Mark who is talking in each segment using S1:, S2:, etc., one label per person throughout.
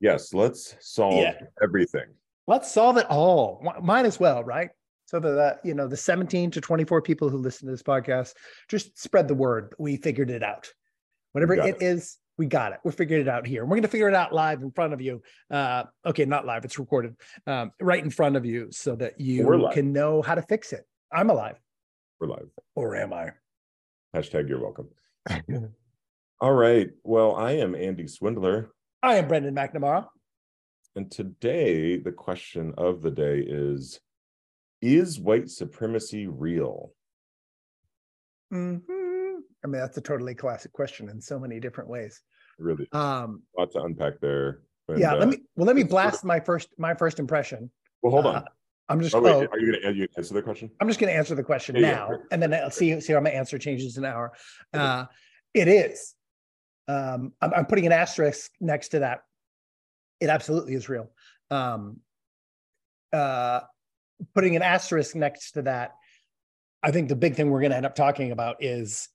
S1: Yes, let's solve
S2: Yeah.
S1: everything.
S2: Let's solve it all. Might as well, right? So that uh, you know the 17 to 24 people who listen to this podcast just spread the word. We figured it out. Whatever
S1: got
S2: it is, we got it. We figured it out here. We're going to figure it out live in front of you. Uh, okay, not live; it's recorded um, right in front of you, so that you can know how to fix it. I'm alive,
S1: We're live.
S2: or am I?
S1: Hashtag you're welcome. All right. Well, I am Andy Swindler.
S2: I am Brendan McNamara.
S1: And today, the question of the day is Is white supremacy real?
S2: Mhm. I mean, that's a totally classic question in so many different ways.
S1: Really,
S2: Um,
S1: a lot to unpack there. And,
S2: yeah,
S1: uh,
S2: let me well let me
S1: it's sort of-
S2: blast my first my first impression.
S1: well, hold on.
S2: Uh, I'm just
S1: oh, wait,
S2: oh,
S1: are you going to answer the question?
S2: I'm just going to answer the question
S1: Yeah, yeah,
S2: now,
S1: sure.
S2: and then I'll see see how my answer changes in an hour. Uh, it is. Um, I'm, I'm putting an asterisk next to that. It absolutely is real. Um, uh, putting an asterisk next to that, I think the big thing we're going to end up talking about is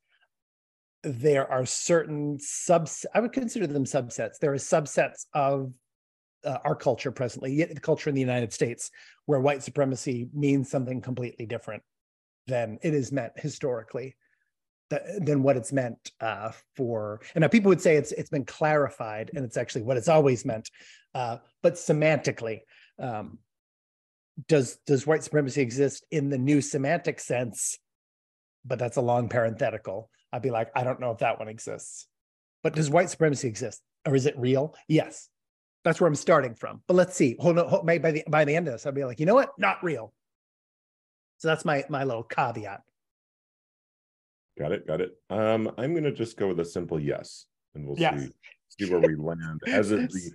S2: there are certain subs. I would consider them subsets. There are subsets of uh, our culture presently, the culture in the United States, where white supremacy means something completely different than it is meant historically, th- than what it's meant uh, for. And now people would say it's it's been clarified, and it's actually what it's always meant. Uh, but semantically, um, does does white supremacy exist in the new semantic sense? But that's a long parenthetical. I'd be like, I don't know if that one exists. But does white supremacy exist, or is it real? Yes that's where I'm starting from. But let's see. Hold on. Hold, maybe by the by the end of this, I'll be like, you know what? Not real. So that's my my little caveat.
S1: Got it. Got it. Um, I'm going to just go with a simple yes, and we'll
S2: Yes.
S1: see see where we land as it's the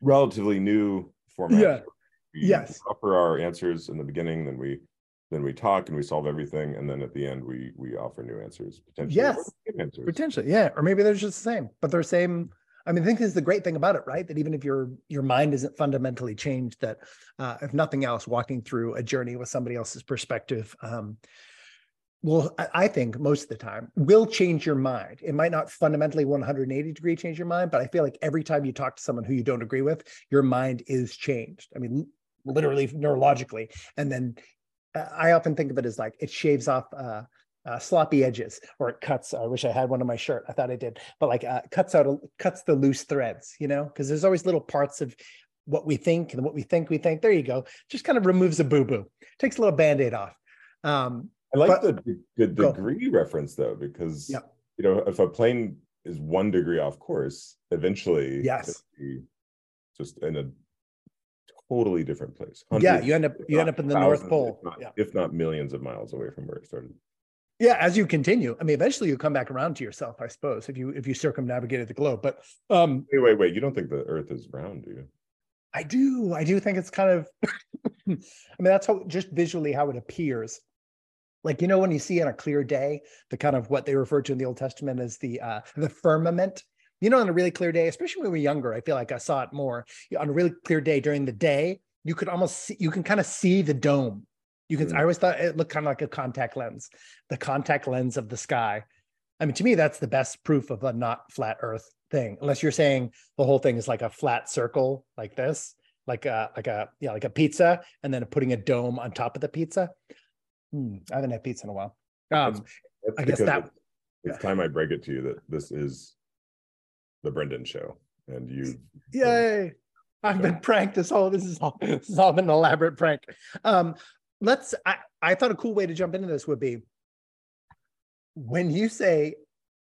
S1: relatively new format.
S2: Yeah.
S1: We
S2: Yes.
S1: offer our answers in the beginning, then we then we talk and we solve everything, and then at the end we we offer new answers potentially.
S2: Yes.
S1: answers.
S2: Potentially, yeah. Or maybe they're just the same, but they're same. I mean, I think this is the great thing about it, right? That even if your your mind isn't fundamentally changed, that uh, if nothing else, walking through a journey with somebody else's perspective, um, will I, think most of the time will change your mind. It might not fundamentally 180 degree change your mind, but I feel like every time you talk to someone who you don't agree with, your mind is changed. I mean, literally neurologically, and then uh, I often think of it as like it shaves off uh, uh, sloppy edges, or it cuts. I wish I had one on my shirt. I thought I did, but like uh, cuts out, cuts the loose threads. You know, because there's always little parts of what we think and what we think we think. There you go. Just kind of removes a boo boo. Takes a little band aid off. Um,
S1: I like
S2: But-
S1: the the
S2: Go.
S1: degree reference though, because
S2: Yep.
S1: you know if a plane is one degree off course, eventually
S2: Yes.
S1: be just in a totally different place.
S2: yeah, you end up you end up in the North Pole.
S1: if not,
S2: Yeah.
S1: if not millions of miles away from where it started.
S2: yeah as you continue i mean eventually you come back around to yourself i suppose if you if you circumnavigated the globe but um
S1: Wait, wait, wait! You don't think the Earth is round, do you?
S2: i do i do think it's kind of i mean that's how just visually how it appears like you know when you see on a clear day the kind of what they refer to in the old testament as the uh the firmament you know on a really clear day especially when we were younger i feel like i saw it more. On a really clear day during the day you could almost see you can kind of see the dome. You can
S1: Mm.
S2: i always thought it looked kind of like a contact lens the contact lens of the sky. I mean to me that's the best proof of a not flat earth thing unless you're saying the whole thing is like a flat circle like this like a like a yeah like a pizza and then putting a dome on top of the pizza Hmm, i haven't had pizza in a while um
S1: That's
S2: I guess that-
S1: it's, it's time I break it to you that this is the Brendan show, and you
S2: Yay! I've been pranked. This whole this is all this has all been an elaborate prank. Um, let's. I I thought a cool way to jump into this would be when you say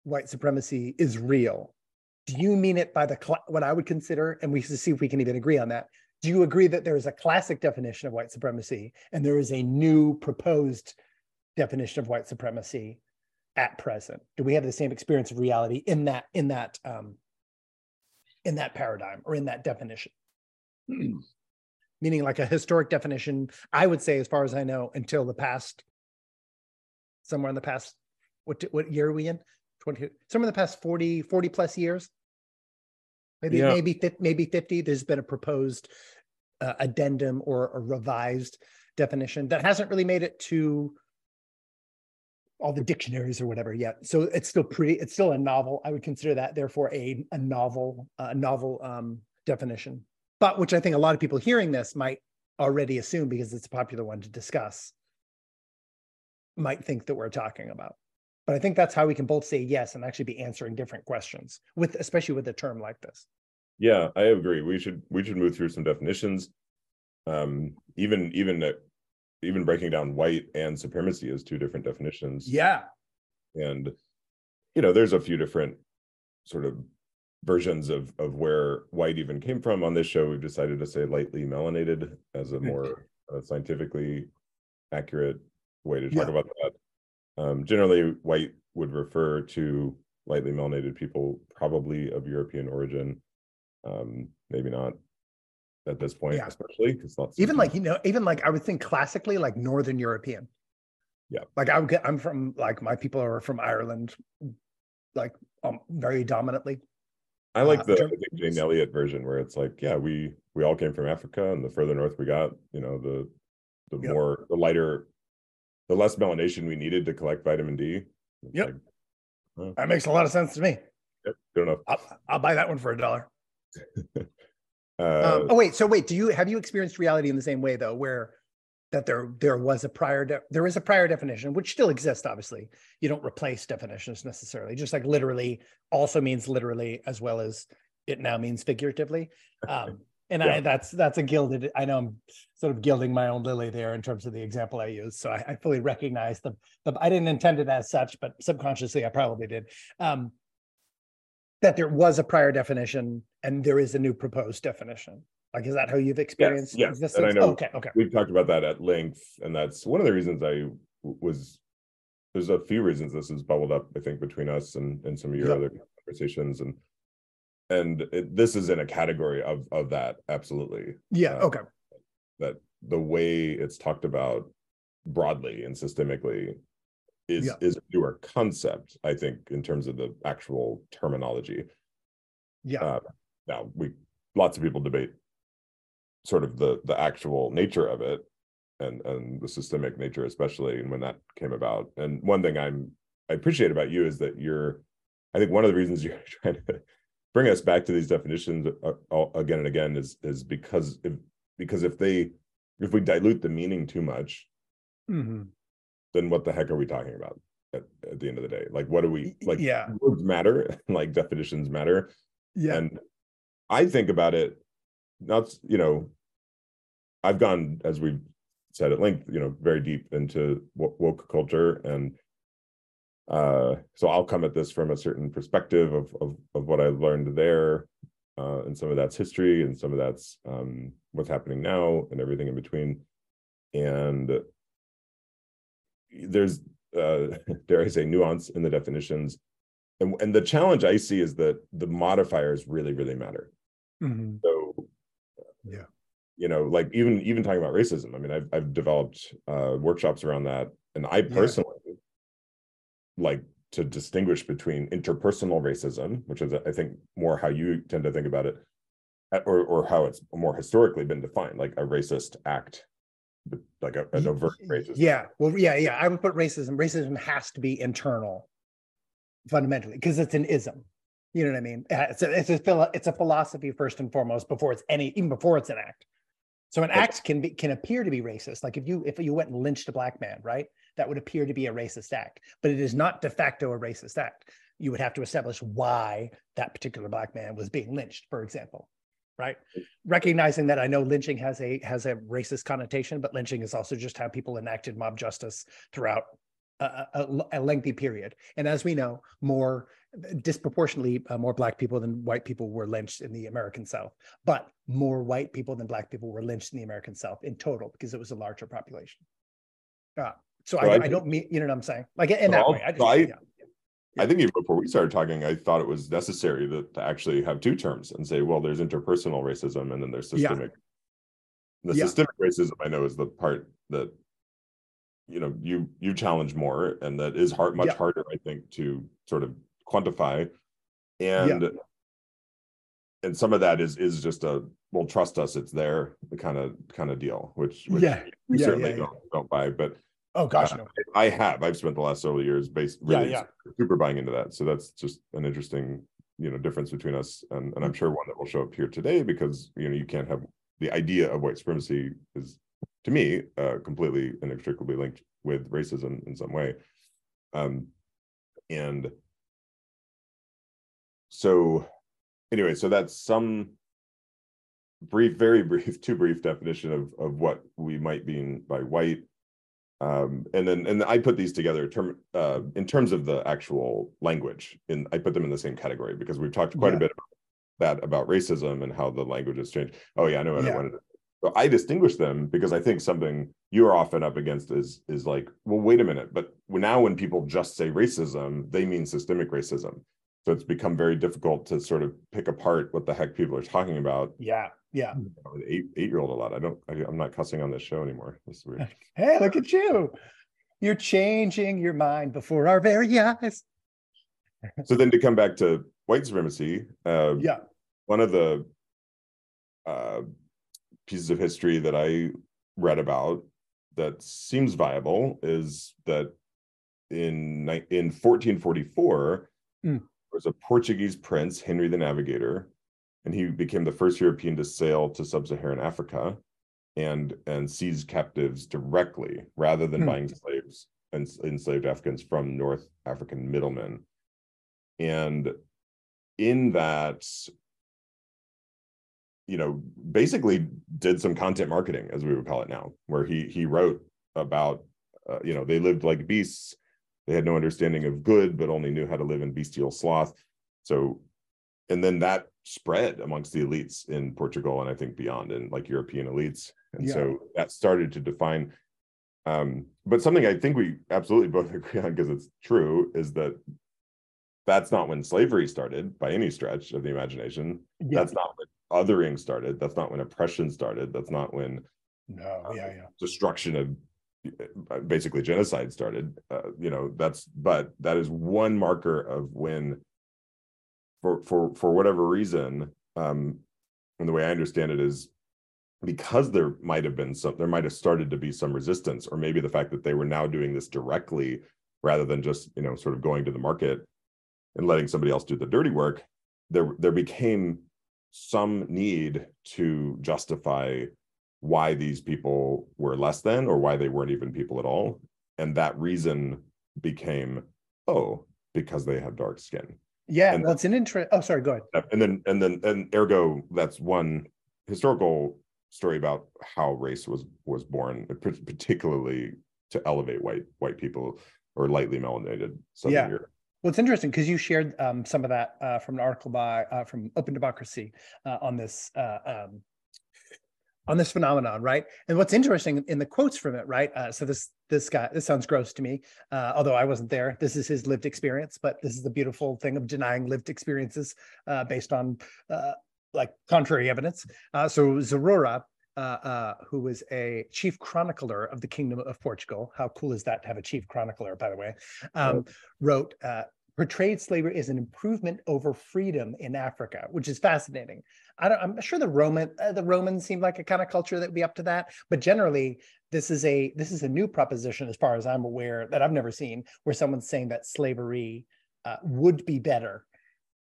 S2: white supremacy is real. Do you mean it by the cla what I would consider, and we should see if we can even agree on that? Do you agree that there is a classic definition of white supremacy and there is a new proposed definition of white supremacy at present? Do we have the same experience of reality in that in that um, in that paradigm or in that definition. Meaning like a historic definition, I would say, as far as I know, until the past, somewhere in the past, what, what year are we in? 20, somewhere in the past 40, 40 plus years. Maybe,
S1: Yeah.
S2: maybe, maybe 50, there's been a proposed uh, addendum or a revised definition that hasn't really made it to all the dictionaries or whatever yet. So it's still pretty, it's still a novel. I would consider that therefore a, a novel, a novel um, definition, but which I think a lot of people hearing this might already assume because it's a popular one to discuss, might think that we're talking about. But I think that's how we can both say yes and actually be answering different questions with, especially with a term like this.
S1: Yeah, I agree. We should we should move through some definitions. Um, even even uh, even breaking down white and supremacy as two different definitions.
S2: Yeah,
S1: and you know, there's a few different sort of versions of of where white even came from. On this show, we've decided to say lightly melanated as a more uh, scientifically accurate way to talk
S2: Yeah.
S1: about that. Um, generally, white would refer to lightly melanated people, probably of European origin. Um, maybe not at this point,
S2: Yeah.
S1: especially because lots
S2: even like you know, even like I would think classically like Northern European.
S1: Yeah.
S2: like I would get. I'm from like my people are from Ireland, like um, very dominantly.
S1: I like
S2: uh,
S1: the
S2: Germ-
S1: Jane Elliott version where it's like, yeah, we we all came from Africa, and the further north we got, you know, the the
S2: Yep.
S1: more the lighter, the less melanation we needed to collect vitamin D. It's
S2: Yep.
S1: like,
S2: That makes a lot of sense to me.
S1: yep, good enough.
S2: I'll, I'll buy that one for a dollar.
S1: Uh,
S2: Um, oh wait, so wait, do you have you experienced reality in the same way though, where that there there was a prior de- there is a prior definition which still exists obviously you don't replace definitions necessarily just like literally also means literally as well as it now means figuratively um and i that's that's a gilded i know i'm sort of gilding my own lily there in terms of the example i use so i, I fully recognize the, the i didn't intend it as such but subconsciously i probably did um that there was a prior definition and there is a new proposed definition like is that how you've experienced
S1: yes, and I know-
S2: okay okay
S1: we've talked about that at length, and that's one of the reasons I was. There's a few reasons this has bubbled up, I think, between us and and some of your
S2: Yeah.
S1: other conversations, and and it, this is in a category of of that absolutely.
S2: yeah
S1: uh,
S2: okay
S1: that the way it's talked about broadly and systemically is
S2: Yeah.
S1: is a newer concept i think in terms of the actual terminology
S2: yeah
S1: uh, now we lots of people debate sort of the the actual nature of it and and the systemic nature especially and when that came about and one thing i'm i appreciate about you is that you're i think one of the reasons you're trying to bring us back to these definitions uh, again and again is is because if because if they if we dilute the meaning too much
S2: Mhm.
S1: then what the heck are we talking about at, at the end of the day like what do we like
S2: yeah
S1: words matter like definitions matter
S2: yeah
S1: and I think about it, not, you know, I've gone, as we've said at length, you know, very deep into wo- woke culture. And uh, so I'll come at this from a certain perspective of, of, of what I learned there. Uh, and some of that's history and some of that's um, what's happening now and everything in between. And there's, uh, dare I say, nuance in the definitions. And, and the challenge I see is that the modifiers really, really matter.
S2: Mhm.
S1: So,
S2: Yeah.
S1: you know, like even even talking about racism. I mean, I've I've developed uh, workshops around that, and I personally like to distinguish between interpersonal racism, which is I think more how you tend to think about it, or or how it's more historically been defined, like a racist act, like a, an overt racist.
S2: Yeah. Well, yeah, yeah. I would put racism. Racism has to be internal, fundamentally, because it's an ism. You know what I mean? It's a, it's a it's a philosophy first and foremost before it's any even before it's an act. So an act can be can appear to be racist. Like if you if you went and lynched a black man, right? That would appear to be a racist act, but it is not de facto a racist act. You would have to establish why that particular black man was being lynched, for example. Right. Recognizing that I know lynching has a has a racist connotation, but lynching is also just how people enacted mob justice throughout a, a- a lengthy period. And as we know, more disproportionately uh, more black people than white people were lynched in the American South, but more white people than black people were lynched in the American South in total because it was a larger population. Uh, so I,
S1: I
S2: I don't mean you know what I'm saying, like in
S1: So
S2: that
S1: I'll-
S2: way. I just,
S1: I-
S2: yeah.
S1: I think even before we started talking, I thought it was necessary to, to actually have two terms and say, well, there's interpersonal racism and then there's
S2: Yeah.
S1: systemic. The
S2: Yeah.
S1: systemic racism I know is the part that you know you you challenge more and that is hard much harder, I think, to sort of quantify. And and some of that is is just a well, trust us, it's there, the kind of kind of deal, which which
S2: Yeah.
S1: we
S2: Yeah,
S1: certainly
S2: yeah, yeah.
S1: don't don't buy. But
S2: Oh gosh,
S1: uh,
S2: no.
S1: I have. I've spent the last several years based
S2: Yeah,
S1: really
S2: yeah.
S1: super buying into that. So that's just an interesting you know difference between us and, and i'm sure one that will show up here today because you know you can't have the idea of white supremacy is to me uh, completely inextricably linked with racism in some way um and so anyway so that's some brief very brief too brief definition of of what we might mean by white um, and then and I put these together term, uh, in terms of the actual language. And I put them in the same category because we've talked quite yeah. a bit about that about racism and how the language has changed. Oh yeah, I know what yeah. I wanted. To, so I distinguish them because I think something you're often up against is is like, well, wait a minute, but now when people just say racism, they mean systemic racism. So it's become very difficult to sort of pick apart what the heck people are talking about.
S2: Yeah, yeah.
S1: eight eight year old a lot. I don't. I, am not cussing on this show anymore. This weird.
S2: hey, look at you! You're changing your mind before our very eyes.
S1: so then to come back to white supremacy. Uh,
S2: yeah.
S1: One of the uh, pieces of history that I read about that seems viable is that in in 1444 mm was a Portuguese prince, Henry the Navigator, and he became the first European to sail to sub-Saharan Africa and and seize captives directly rather than hmm. buying slaves and enslaved Africans from North African middlemen. And in that, you know, basically did some content marketing, as we would call it now, where he he wrote about, uh, you know, they lived like beasts they had no understanding of good, but only knew how to live in bestial sloth. So, and then that spread amongst the elites in Portugal and I think beyond, and like European elites. And yeah. so that started to define. Um, but something I think we absolutely both agree on because it's true is that that's not when slavery started by any stretch of the imagination. Yeah. That's not when othering started. That's not when oppression started. That's not when
S2: no, yeah, yeah.
S1: destruction of basically genocide started uh, you know that's but that is one marker of when for for for whatever reason um and the way i understand it is because there might have been some there might have started to be some resistance or maybe the fact that they were now doing this directly rather than just you know sort of going to the market and letting somebody else do the dirty work there there became some need to justify why these people were less than or why they weren't even people at all. And that reason became oh because they have dark skin.
S2: Yeah and well it's an interest oh sorry go ahead.
S1: And then and then and ergo that's one historical story about how race was was born particularly to elevate white white people or lightly melanated
S2: yeah. Europe. Well, it's interesting because you shared um, some of that uh, from an article by uh, from Open Democracy uh, on this uh, um, on this phenomenon, right? And what's interesting in the quotes from it, right? Uh, so this this guy, this sounds gross to me, uh, although I wasn't there. This is his lived experience, but this is the beautiful thing of denying lived experiences uh, based on uh, like contrary evidence. Uh, so Zurara, uh, who was a chief chronicler of the Kingdom of Portugal, how cool is that to have a chief chronicler, by the way? Um, wrote portrayed slavery as an improvement over freedom in Africa, which is fascinating. I am sure the Roman uh, the Romans seemed like a kind of culture that would be up to that, but generally this is a this is a new proposition as far as I'm aware that I've never seen where someone's saying that slavery uh, would be better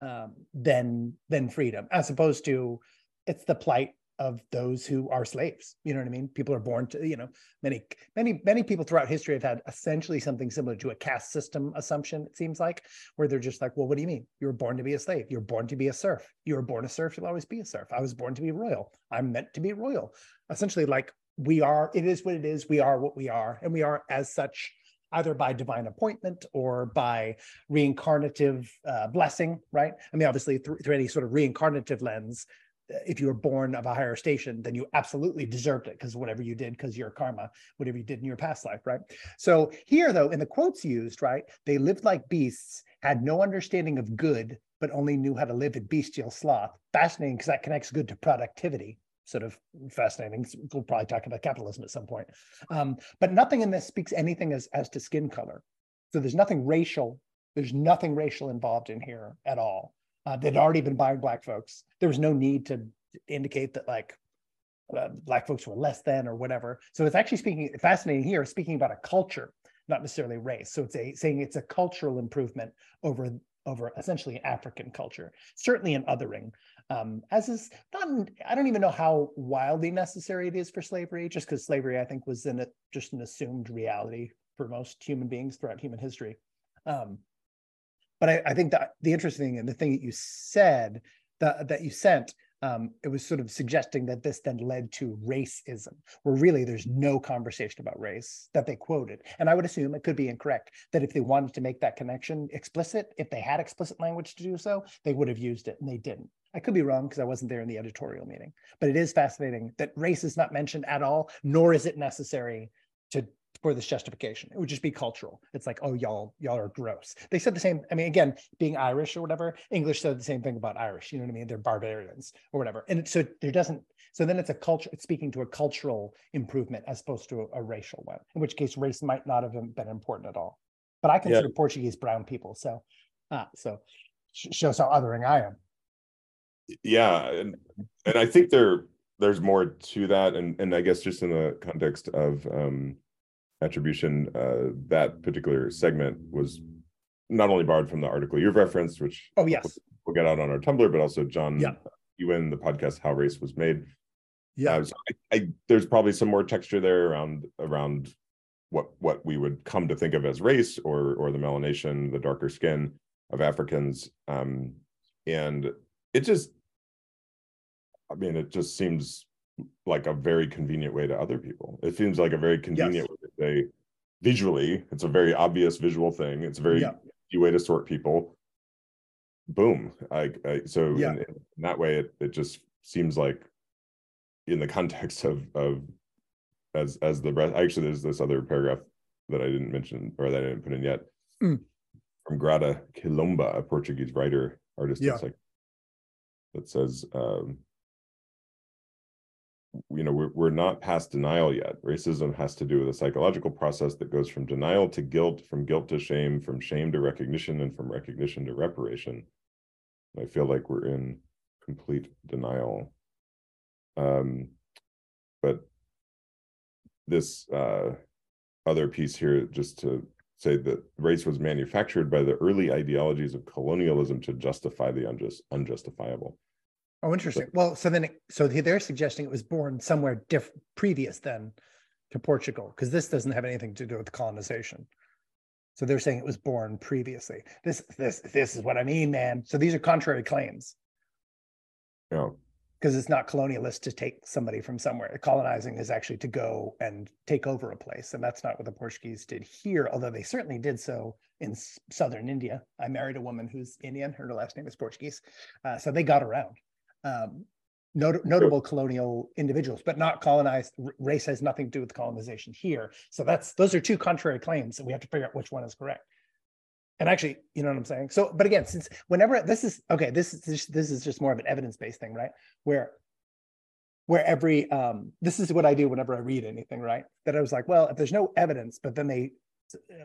S2: um, than than freedom, as opposed to it's the plight of those who are slaves. You know what I mean? People are born to, you know, many, many, many people throughout history have had essentially something similar to a caste system assumption, it seems like, where they're just like, well, what do you mean? You were born to be a slave. You're born to be a serf. You were born a serf, you'll always be a serf. I was born to be royal. I'm meant to be royal. Essentially, like we are, it is what it is. We are what we are. And we are as such either by divine appointment or by reincarnative uh, blessing, right? I mean, obviously, through, through, any sort of reincarnative lens, if you were born of a higher station, then you absolutely deserved it because whatever you did, because your karma, whatever you did in your past life, right? So here, though, in the quotes used, right, they lived like beasts, had no understanding of good, but only knew how to live in bestial sloth. Fascinating because that connects good to productivity. Sort of fascinating. We'll probably talk about capitalism at some point. Um, but nothing in this speaks anything as, as to skin color. So there's nothing racial. There's nothing racial involved in here at all uh, that had already been buying black folks. There was no need to indicate that like uh, black folks were less than or whatever. So it's actually speaking fascinating here, speaking about a culture, not necessarily race. So it's a saying it's a cultural improvement over over essentially African culture, certainly in othering, um, as is not, I don't even know how wildly necessary it is for slavery, just because slavery, I think, was in a, just an assumed reality for most human beings throughout human history. Um, but I, I, think that the interesting and the thing that you said that, that you sent um, it was sort of suggesting that this then led to racism, where really there's no conversation about race that they quoted. And I would assume it could be incorrect that if they wanted to make that connection explicit, if they had explicit language to do so, they would have used it and they didn't. I could be wrong because I wasn't there in the editorial meeting, but it is fascinating that race is not mentioned at all, nor is it necessary to for this justification. It would just be cultural. It's like, oh, y'all, y'all are gross. They said the same. I mean, again, being Irish or whatever, English said the same thing about Irish. You know what I mean? They're barbarians or whatever. And so there doesn't. So then it's a culture. It's speaking to a cultural improvement as opposed to a, a racial one. In which case, race might not have been important at all. But I consider yeah. Portuguese brown people. So, ah, so shows how othering I am.
S1: Yeah, and and I think there there's more to that, and and I guess just in the context of um attribution, uh, that particular segment was not only borrowed from the article you've referenced, which
S2: oh yes,
S1: we'll, get out on our Tumblr, but also John yeah. Biewen, the podcast "How Race Was Made."
S2: Yeah, uh,
S1: so I, I, there's probably some more texture there around around what what we would come to think of as race or or the melanation, the darker skin of Africans, um, and it just, I mean, it just seems like a very convenient way to other people. It seems like a very convenient yes. way say visually, it's a very obvious visual thing. It's a very yeah. easy way to sort people. Boom. I, I so yeah. in, in, that way it, it just seems like in the context of of as as the rest actually there's this other paragraph that I didn't mention or that I didn't put in yet mm. from Grada Kilomba, a Portuguese writer, artist, yeah. like that says um, you know we're, we're not past denial yet. Racism has to do with a psychological process that goes from denial to guilt from guilt to shame from shame to recognition and from recognition to reparation. I feel like we're in complete denial. Um but this uh other piece here just to say that race was manufactured by the early ideologies of colonialism to justify the unjust unjustifiable
S2: Oh, interesting. Well, so then, it, so they're suggesting it was born somewhere diff- previous then to Portugal, because this doesn't have anything to do with colonization. So they're saying it was born previously. This, this, this is what I mean, man. So these are contrary claims.
S1: Yeah.
S2: Because it's not colonialist to take somebody from somewhere. Colonizing is actually to go and take over a place, and that's not what the Portuguese did here. Although they certainly did so in southern India. I married a woman who's Indian. Her last name is Portuguese, uh, so they got around um, not, notable colonial individuals, but not colonized. Race has nothing to do with colonization here. So that's those are two contrary claims, and we have to figure out which one is correct. And actually, you know what I'm saying. So, but again, since whenever this is okay, this is this, this is just more of an evidence based thing, right? Where where every um, this is what I do whenever I read anything, right? That I was like, well, if there's no evidence, but then they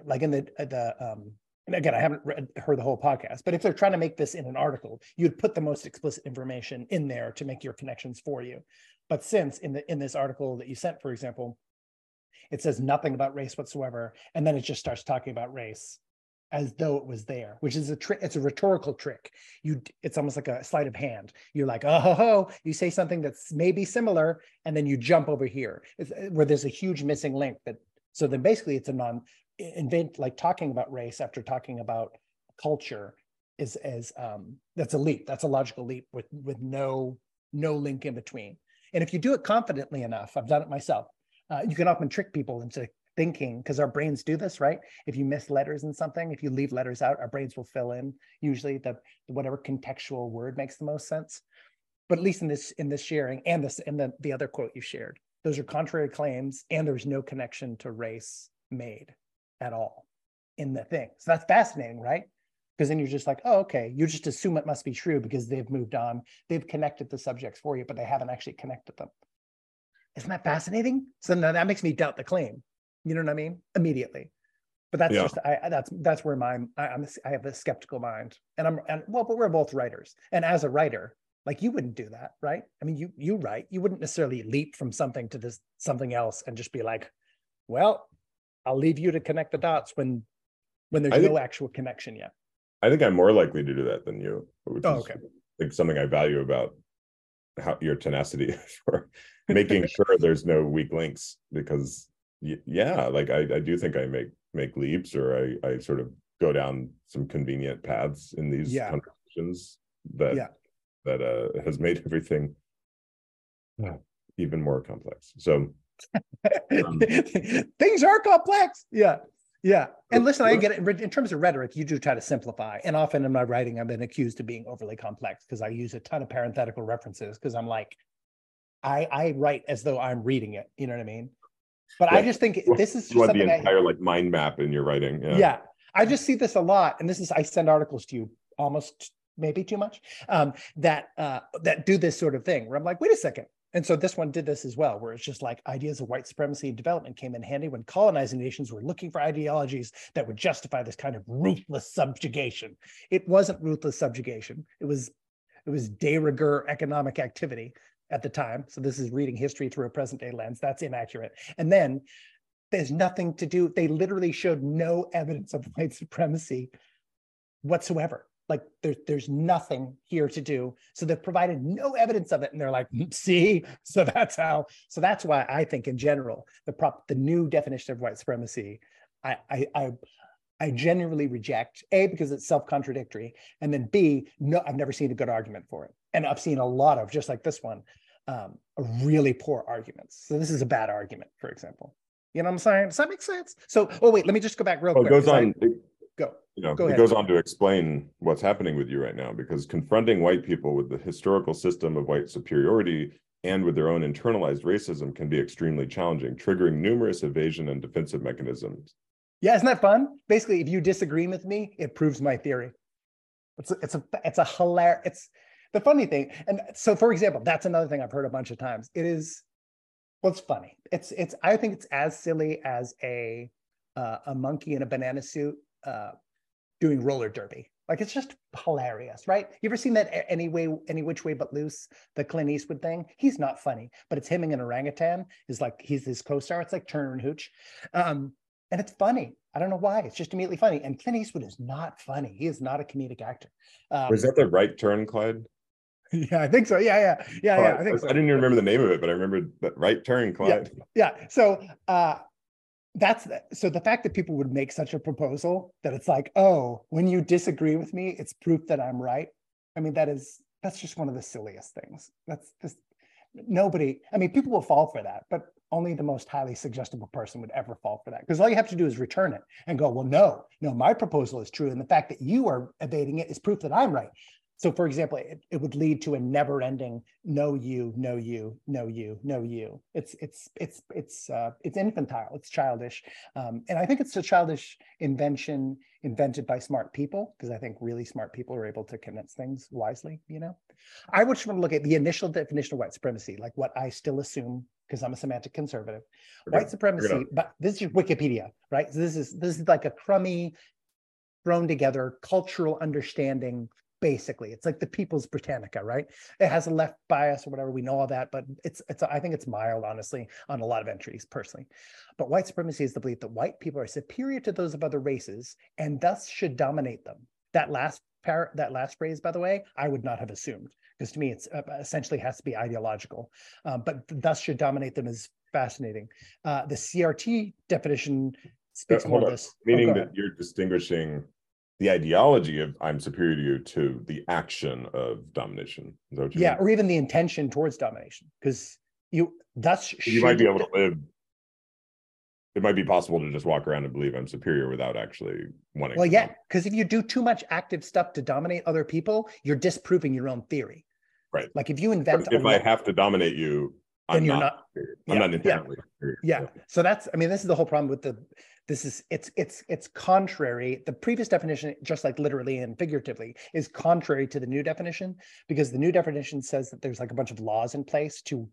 S2: like in the the um, and again, I haven't read, heard the whole podcast, but if they're trying to make this in an article, you'd put the most explicit information in there to make your connections for you. But since in the in this article that you sent, for example, it says nothing about race whatsoever, and then it just starts talking about race as though it was there, which is a trick. It's a rhetorical trick. You, it's almost like a sleight of hand. You're like, oh, ho, ho. you say something that's maybe similar, and then you jump over here, it's, where there's a huge missing link. That so then basically it's a non invent like talking about race after talking about culture is as um, that's a leap. That's a logical leap with with no no link in between. And if you do it confidently enough, I've done it myself. Uh, you can often trick people into thinking because our brains do this, right? If you miss letters in something, if you leave letters out, our brains will fill in usually the whatever contextual word makes the most sense. But at least in this in this sharing and this in the the other quote you shared, those are contrary claims, and there's no connection to race made at all in the thing. So that's fascinating, right? Because then you're just like, oh, okay, you just assume it must be true because they've moved on. They've connected the subjects for you, but they haven't actually connected them. Isn't that fascinating? So now that makes me doubt the claim. You know what I mean? Immediately. But that's yeah. just I, that's that's where my I, I'm I have a skeptical mind, and I'm and well, but we're both writers, and as a writer, like you wouldn't do that, right? I mean, you you write, you wouldn't necessarily leap from something to this something else and just be like, well, I'll leave you to connect the dots when when there's I no actual connection yet.
S1: I think I'm more likely to do that than you, which
S2: Oh,
S1: is
S2: okay.
S1: like something I value about how your tenacity for making sure there's no weak links because yeah, like I, I do think I make make leaps or I, I sort of go down some convenient paths in these
S2: Yeah.
S1: conversations that
S2: Yeah.
S1: that uh has made everything even more complex. So Um,
S2: Things are complex. Yeah. Yeah. And listen, I get it. In terms of rhetoric, you do try to simplify. And often in my writing, I've been accused of being overly complex because I use a ton of parenthetical references because I'm like, I, I write as though I'm reading it. You know what I mean? But I just think this is just
S1: the
S2: something I,
S1: entire like mind map in your writing. Yeah.
S2: yeah. I just see this a lot. And this is, I send articles to you almost maybe too much um, that uh, that do this sort of thing where I'm like, wait a second. And so this one did this as well, where it's just like ideas of white supremacy and development came in handy when colonizing nations were looking for ideologies that would justify this kind of ruthless subjugation. It wasn't ruthless subjugation. It was it was de rigueur economic activity at the time. So this is reading history through a present day lens. That's inaccurate. And then there's nothing to do. They literally showed no evidence of white supremacy whatsoever. Like there's there's nothing here to do. So they've provided no evidence of it, and they're like, "Mm, see, so that's how. So that's why I think in general the prop the new definition of white supremacy, I I I, I genuinely reject a because it's self contradictory, and then b no I've never seen a good argument for it, and I've seen a lot of just like this one, um, really poor arguments. So this is a bad argument, for example. You know what I'm saying? Does that make sense? So, oh wait, let me just go back real
S1: Well, it
S2: quick.
S1: goes
S2: 'cause I-
S1: it-
S2: go.
S1: you know,
S2: Go
S1: it goes on to explain what's happening with you right now because confronting white people with the historical system of white superiority and with their own internalized racism can be extremely challenging, triggering numerous evasion and defensive mechanisms.
S2: Yeah, isn't that fun? Basically, if you disagree with me, it proves my theory. It's a, it's a it's a hilarious. It's the funny thing, and so for example, that's another thing I've heard a bunch of times. It is, well, it's funny. It's it's I think it's as silly as a uh, a monkey in a banana suit uh, doing roller derby. Like it's just hilarious, right? You ever seen that any way, any which way but loose, the Clint Eastwood thing? He's not funny, but it's him and an orangutan is like he's his co-star. It's like Turner and Hooch. Um, and it's funny. I don't know why. It's just immediately funny. And Clint Eastwood is not funny. He is not a comedic actor. Um,
S1: Was that the right turn, Clyde?
S2: yeah, I think so. Yeah, yeah, yeah,
S1: Oh,
S2: yeah.
S1: I,
S2: I think so.
S1: I didn't even remember the name of it, but I remember that right turn, Clyde.
S2: yeah so uh that's so the fact that people would make such a proposal that it's like oh when you disagree with me it's proof that i'm right. I mean that is that's just one of the silliest things. That's just nobody i mean people will fall for that but only the most highly suggestible person would ever fall for that because all you have to do is return it and go well no no my proposal is true. And the fact that you are evading it is proof that i'm right so for example it, it would lead to a never ending no you no you no you no you. It's it's it's it's uh, it's infantile it's childish. Um, and i think it's a childish invention invented by smart people because i think really smart people are able to condense things wisely you know? I would just want to look at the initial definition of white supremacy like what i still assume because i'm a semantic conservative. White supremacy but this is wikipedia right? So this is this is like a crummy thrown together cultural understanding basically it's like the people's britannica right? It has a left bias or whatever we know all that but it's it's i think it's mild honestly on a lot of entries personally. But white supremacy is the belief that white people are superior to those of other races and thus should dominate them. That last par- that last phrase by the way i would not have assumed because to me it's uh, essentially has to be ideological. Um, but thus should dominate them is fascinating. Uh, the crt definition speaks
S1: Uh,
S2: more
S1: hold on.
S2: this. Oh,
S1: Meaning
S2: go
S1: that
S2: ahead.
S1: you're distinguishing the ideology of I'm superior to you to the action of domination. Is that what you
S2: yeah
S1: mean?
S2: or even the intention towards domination because you thus
S1: you might be able to live it might be possible to just walk around and believe i'm superior without actually wanting
S2: well yeah because if you do too much active stuff to dominate other people you're disproving your own theory
S1: Right.
S2: like if you invent
S1: But if i have to dominate you
S2: then
S1: i'm
S2: you're
S1: not,
S2: not yeah,
S1: i'm not
S2: yeah.
S1: inherently superior.
S2: yeah so that's i mean this is the whole problem with the this is it's it's it's contrary the previous definition just like literally and figuratively is contrary to the new definition because the new definition says that there's like a bunch of laws in place to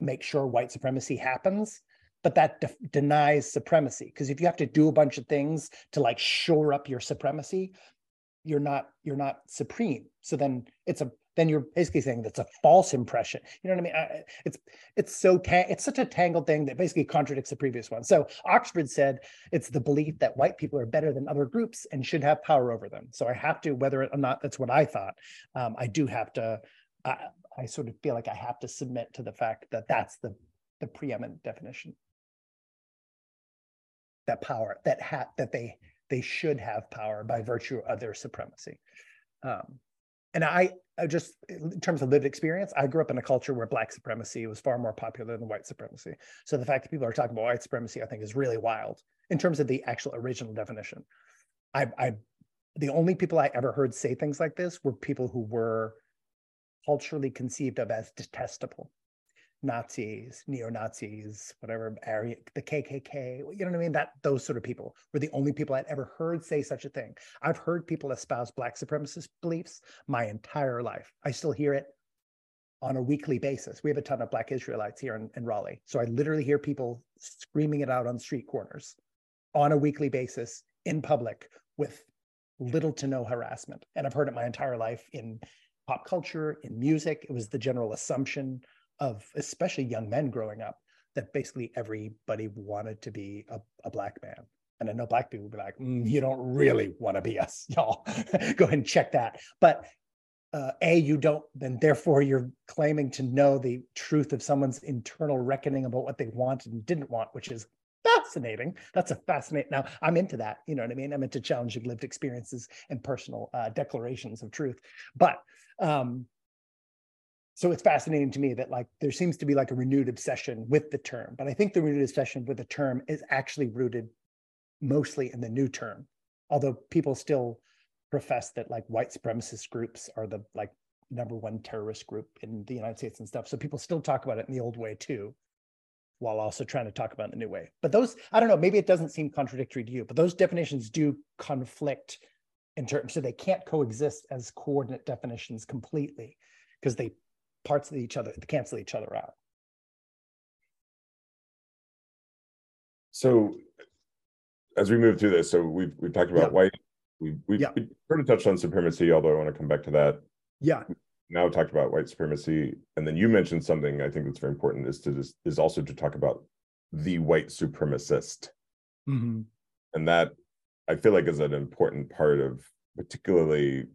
S2: make sure white supremacy happens but that def- denies supremacy because if you have to do a bunch of things to like shore up your supremacy you're not you're not supreme so then it's a then you're basically saying that's a false impression. You know what I mean? I, it's it's so ta- it's such a tangled thing that basically contradicts the previous one. So Oxford said it's the belief that white people are better than other groups and should have power over them. So I have to, whether or not that's what I thought, um, I do have to. I, I sort of feel like I have to submit to the fact that that's the the preeminent definition. That power, that hat, that they they should have power by virtue of their supremacy. Um, and I, I just, in terms of lived experience, I grew up in a culture where black supremacy was far more popular than white supremacy. So the fact that people are talking about white supremacy, I think, is really wild in terms of the actual original definition. I, I, the only people I ever heard say things like this were people who were culturally conceived of as detestable. Nazis, neo Nazis, whatever, area, the KKK, you know what I mean? That those sort of people were the only people I'd ever heard say such a thing. I've heard people espouse black supremacist beliefs my entire life. I still hear it on a weekly basis. We have a ton of black Israelites here in, in Raleigh. So I literally hear people screaming it out on street corners on a weekly basis in public with little to no harassment. And I've heard it my entire life in pop culture, in music. It was the general assumption of especially young men growing up that basically everybody wanted to be a, a black man. And I know black people would be like, mm, you don't really want to be us, y'all. Go ahead and check that. But uh, A, you don't, then therefore you're claiming to know the truth of someone's internal reckoning about what they wanted and didn't want, which is fascinating. That's a fascinating. Now I'm into that. You know what I mean? I'm into challenging lived experiences and personal uh, declarations of truth. But um, so it's fascinating to me that like there seems to be like a renewed obsession with the term but i think the renewed obsession with the term is actually rooted mostly in the new term although people still profess that like white supremacist groups are the like number one terrorist group in the united states and stuff. So people still talk about it in the old way too while also trying to talk about it in the new way. But those i don't know maybe it doesn't seem contradictory to you but those definitions do conflict in terms so they can't coexist as coordinate definitions completely because they parts of each other to cancel each other out.
S1: So as we move through this, so we've we've talked about yeah. white, we we've, yeah. we sort of touched on supremacy, although I want to come back to that.
S2: Yeah.
S1: now talked about white supremacy, and then you mentioned something I think that's very important is to just is also to talk about the white supremacist,
S2: mm-hmm.
S1: and that I feel like is an important part of particularly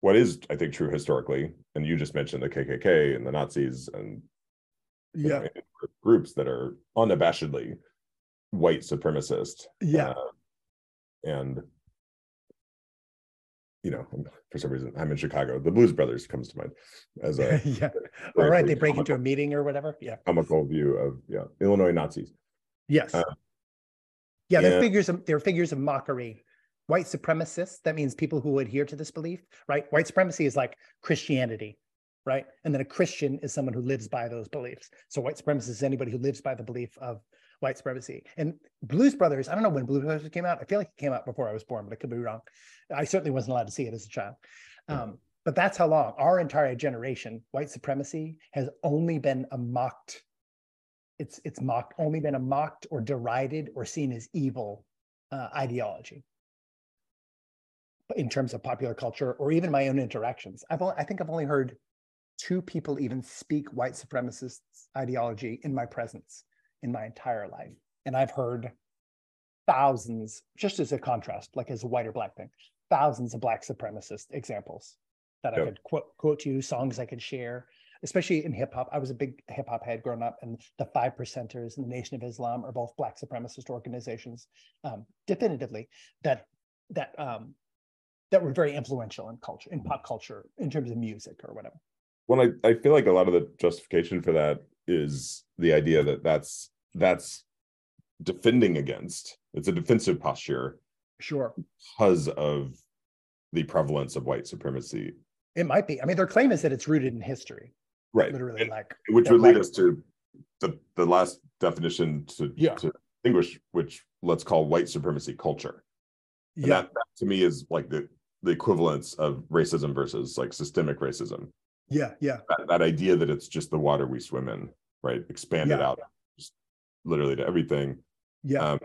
S1: what is I think true historically, and you just mentioned the KKK and the Nazis and
S2: yeah
S1: groups that are unabashedly white supremacist.
S2: Yeah, uh,
S1: and you know, for some reason, I'm in Chicago. The Blues Brothers comes to mind as a
S2: yeah. All right, they break comical, into a meeting or whatever. Yeah,
S1: comical view of yeah Illinois Nazis.
S2: Yes. Uh, yeah, they're figures of they're figures of mockery white supremacists, that means people who adhere to this belief, right? White supremacy is like Christianity, right? And then a Christian is someone who lives by those beliefs. So white supremacist is anybody who lives by the belief of white supremacy. And Blues Brothers, I don't know when Blues Brothers came out. I feel like it came out before I was born, but I could be wrong. I certainly wasn't allowed to see it as a child. Um, but that's how long our entire generation, white supremacy, has only been a mocked. It's it's mocked, only been a mocked or derided or seen as evil uh, ideology in terms of popular culture or even my own interactions. I've only, I think I've only heard two people even speak white supremacist ideology in my presence in my entire life. And I've heard thousands, just as a contrast, like as a white or black thing, thousands of black supremacist examples that yep. I could quote, quote to you, songs I could share, especially in hip hop. I was a big hip hop head growing up, and the Five Percenters and the Nation of Islam are both black supremacist organizations, um, definitively. That that um, that were very influential in culture, in pop culture, in terms of music or whatever.
S1: Well, I, I feel like a lot of the justification for that is the idea that that's that's defending against. It's a defensive posture.
S2: Sure.
S1: Because of the prevalence of white supremacy.
S2: It might be. I mean, their claim is that it's rooted in history.
S1: Right.
S2: Literally, and, like
S1: which would lead us to the the last definition to, yeah. to distinguish, which let's call white supremacy culture. And yeah. That, that to me is like the the equivalence of racism versus like systemic racism.
S2: Yeah, yeah.
S1: That, that idea that it's just the water we swim in, right? Expanded yeah. out just literally to everything.
S2: Yeah. Um,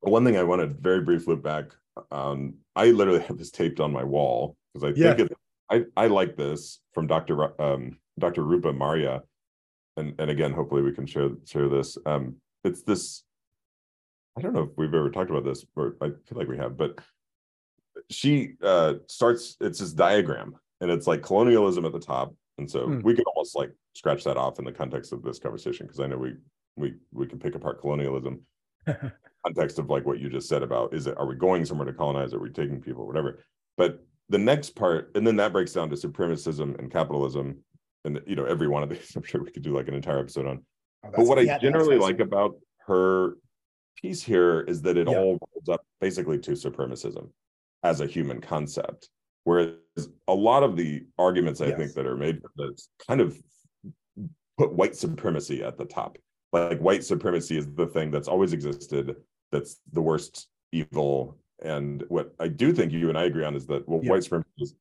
S1: one thing I want to very brief loop back. Um, I literally have this taped on my wall because I yeah. think it's I, I like this from Dr. Um, Dr. Rupa Marya, and and again, hopefully we can share share this. Um, it's this. I don't know if we've ever talked about this, or I feel like we have, but she uh, starts. It's this diagram, and it's like colonialism at the top, and so mm. we could almost like scratch that off in the context of this conversation because I know we we we can pick apart colonialism context of like what you just said about is it are we going somewhere to colonize are we taking people whatever but the next part and then that breaks down to supremacism and capitalism and you know every one of these i'm sure we could do like an entire episode on oh, but what i generally like about her piece here is that it yeah. all rolls up basically to supremacism as a human concept whereas a lot of the arguments i yes. think that are made that kind of put white supremacy at the top like white supremacy is the thing that's always existed that's the worst evil and what i do think you and i agree on is that well yeah. white supremacy is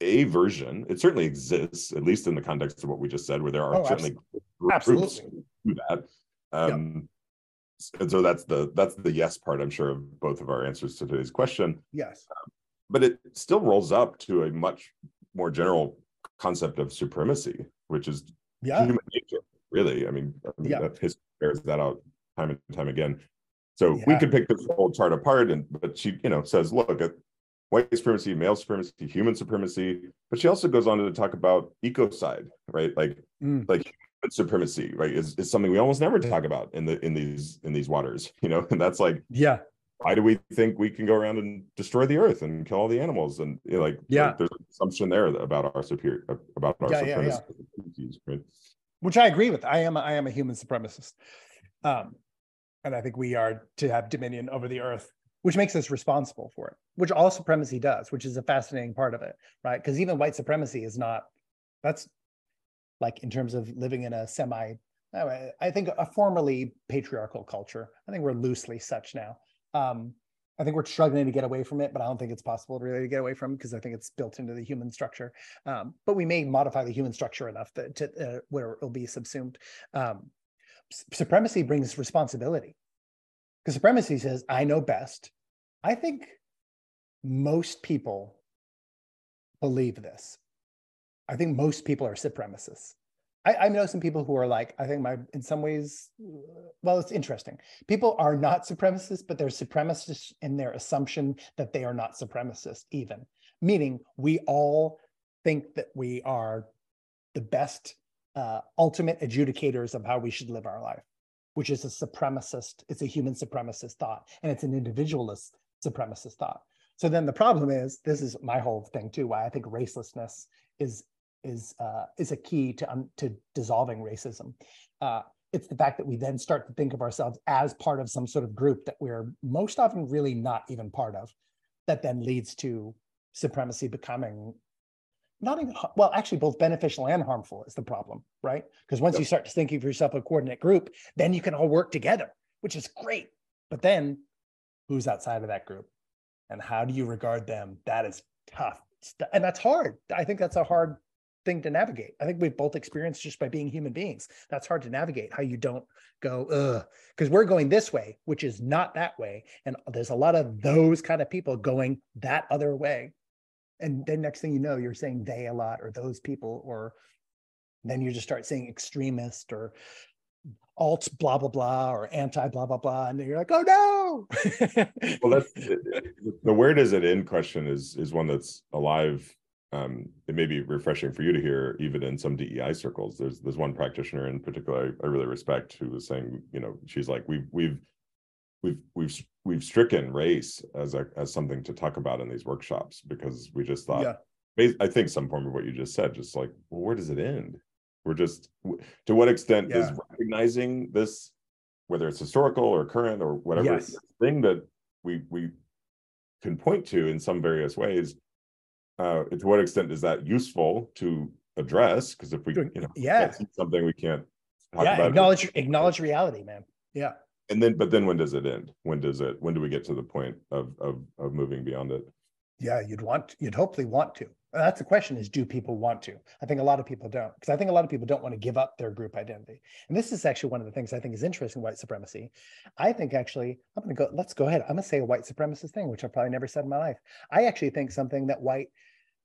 S1: a version it certainly exists at least in the context of what we just said where there are oh, certainly
S2: absolutely.
S1: groups who do that um yeah. And so that's the that's the yes part i'm sure of both of our answers to today's question
S2: yes um,
S1: but it still rolls up to a much more general concept of supremacy which is
S2: yeah. human
S1: nature really. I mean, yeah. history bears that out time and time again. So yeah. we could pick this whole chart apart, and but she, you know, says, look at white supremacy, male supremacy, human supremacy, but she also goes on to talk about ecocide, right? Like, mm. like supremacy, right, is, is something we almost never talk about in the in these in these waters, you know, and that's like,
S2: yeah,
S1: why do we think we can go around and destroy the earth and kill all the animals and you know, like
S2: yeah
S1: like there's an assumption there about our superior about our yeah, supremacy yeah, yeah. right
S2: which I agree with. I am a, I am a human supremacist, um, and I think we are to have dominion over the earth, which makes us responsible for it. Which all supremacy does, which is a fascinating part of it, right? Because even white supremacy is not. That's like in terms of living in a semi. I think a formerly patriarchal culture. I think we're loosely such now. Um, I think we're struggling to get away from it, but I don't think it's possible really to get away from because I think it's built into the human structure. Um, but we may modify the human structure enough that, to uh, where it'll be subsumed. Um, supremacy brings responsibility because supremacy says, I know best. I think most people believe this. I think most people are supremacists. I, I, know some people who are like, I think my, in some ways, well, it's interesting. People are not supremacists, but they're supremacists in their assumption that they are not supremacists, even. Meaning, we all think that we are the best, uh, ultimate adjudicators of how we should live our life, which is a supremacist, it's a human supremacist thought, and it's an individualist supremacist thought. So then the problem is, this is my whole thing too, why I think racelessness is is uh, is a key to um, to dissolving racism. Uh, it's the fact that we then start to think of ourselves as part of some sort of group that we're most often really not even part of, that then leads to supremacy becoming not even well actually both beneficial and harmful is the problem right? Because once yep. you start to think of yourself a coordinate group then you can all work together which is great. But then who's outside of that group? And how do you regard them? That is tough. And that's hard. I think that's a hard thing to navigate. I think we've both experienced just by being human beings. That's hard to navigate how you don't go, ugh, because we're going this way, which is not that way. And there's a lot of those kind of people going that other way. And then next thing you know, you're saying they a lot or those people, or then you just start saying extremist or alt blah blah blah or anti blah blah blah and you're like oh
S1: no well that's the where does it end question is is one that's alive um, it may be refreshing for you to hear, even in some DEI circles. There's there's one practitioner in particular I, I really respect who was saying, you know, she's like, we've we've we've we've we've stricken race as a as something to talk about in these workshops because we just thought. Yeah. I think some form of what you just said, just like, well, where does it end? We're just to what extent yeah. is recognizing this, whether it's historical or current or whatever
S2: yes.
S1: thing that we we can point to in some various ways uh, to what extent is that useful to address? Because if we, you know,
S2: yeah,
S1: something we can't
S2: yeah, acknowledge it. acknowledge reality, man. Yeah.
S1: And then, but then, when does it end? When does it? When do we get to the point of of of moving beyond it?
S2: Yeah, you'd want, you'd hopefully want to. That's the question: is do people want to? I think a lot of people don't, because I think a lot of people don't want to give up their group identity. And this is actually one of the things I think is interesting white supremacy. I think actually, I'm going to go. Let's go ahead. I'm going to say a white supremacist thing, which I've probably never said in my life. I actually think something that white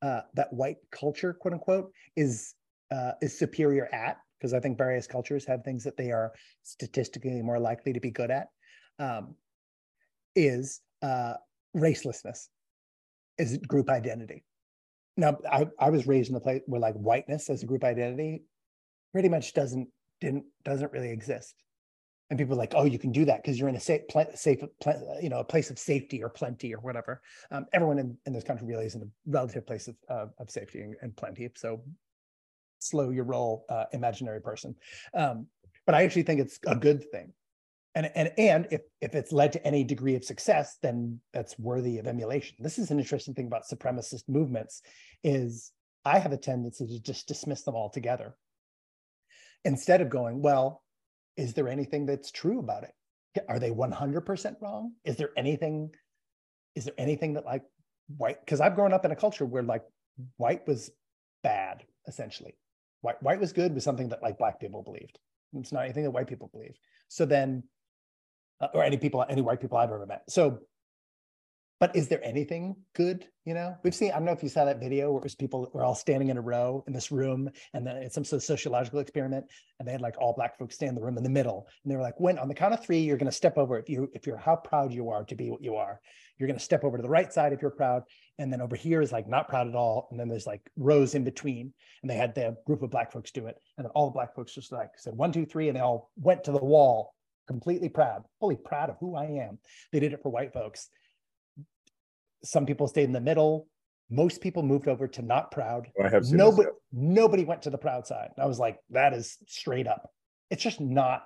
S2: uh, that white culture, quote unquote, is uh, is superior at, because I think various cultures have things that they are statistically more likely to be good at, um, is uh, racelessness, is group identity. Now, I, I was raised in a place where like whiteness as a group identity pretty much doesn't didn't doesn't really exist and people are like, oh, you can do that because you're in a safe, safe, you know, a place of safety or plenty or whatever. Um, everyone in, in this country really is in a relative place of, of safety and, and, plenty. So slow your roll, uh, imaginary person. Um, but I actually think it's a good thing. And, and, and if, if it's led to any degree of success, then that's worthy of emulation. This is an interesting thing about supremacist movements is I have a tendency to just dismiss them altogether. Instead of going, well, is there anything that's true about it? Are they 100% wrong? Is there anything, is there anything that like white, because I've grown up in a culture where like white was bad, essentially. White, white was good was something that like black people believed. It's not anything that white people believe. So then, uh, or any people, any white people I've ever met. So but is there anything good? You know, we've seen, I don't know if you saw that video where it was people were all standing in a row in this room and then it's some sort of sociological experiment. And they had like all black folks stand in the room in the middle. And they were like, when on the count of three, you're going to step over if you, if you're how proud you are to be what you are, you're going to step over to the right side if you're proud. And then over here is like not proud at all. And then there's like rows in between. And they had the group of black folks do it. And then all the black folks just like said one, two, three, and they all went to the wall completely proud, fully proud of who I am. They did it for white folks some people stayed in the middle. Most people moved over to not proud.
S1: Oh, I have
S2: nobody, nobody went to the proud side. I was like, that is straight up. It's just not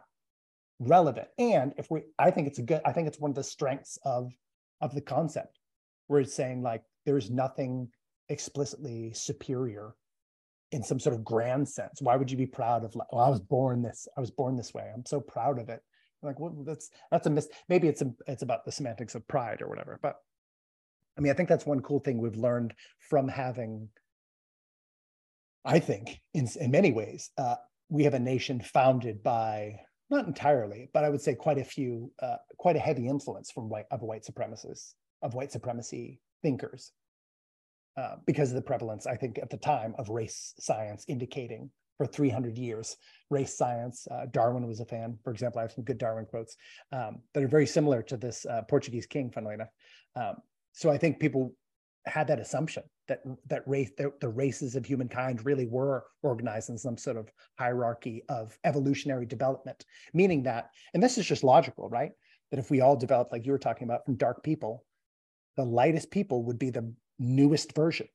S2: relevant. And if we, I think it's a good, I think it's one of the strengths of of the concept, where it's saying like there's nothing explicitly superior in some sort of grand sense. Why would you be proud of like, well, I was born this, I was born this way. I'm so proud of it. Like, well, that's that's a miss. Maybe it's a, it's about the semantics of pride or whatever. But I mean, I think that's one cool thing we've learned from having, I think, in, in many ways, uh, we have a nation founded by, not entirely, but I would say quite a few, uh, quite a heavy influence from white, of white supremacists, of white supremacy thinkers. Uh, because of the prevalence, I think, at the time of race science indicating for 300 years. Race science, uh, Darwin was a fan. For example, I have some good Darwin quotes um, that are very similar to this uh, Portuguese king, funnily enough. Um, so I think people had that assumption that that race the, the, races of humankind really were organized in some sort of hierarchy of evolutionary development meaning that and this is just logical right? That if we all developed like you were talking about from dark people the lightest people would be the newest version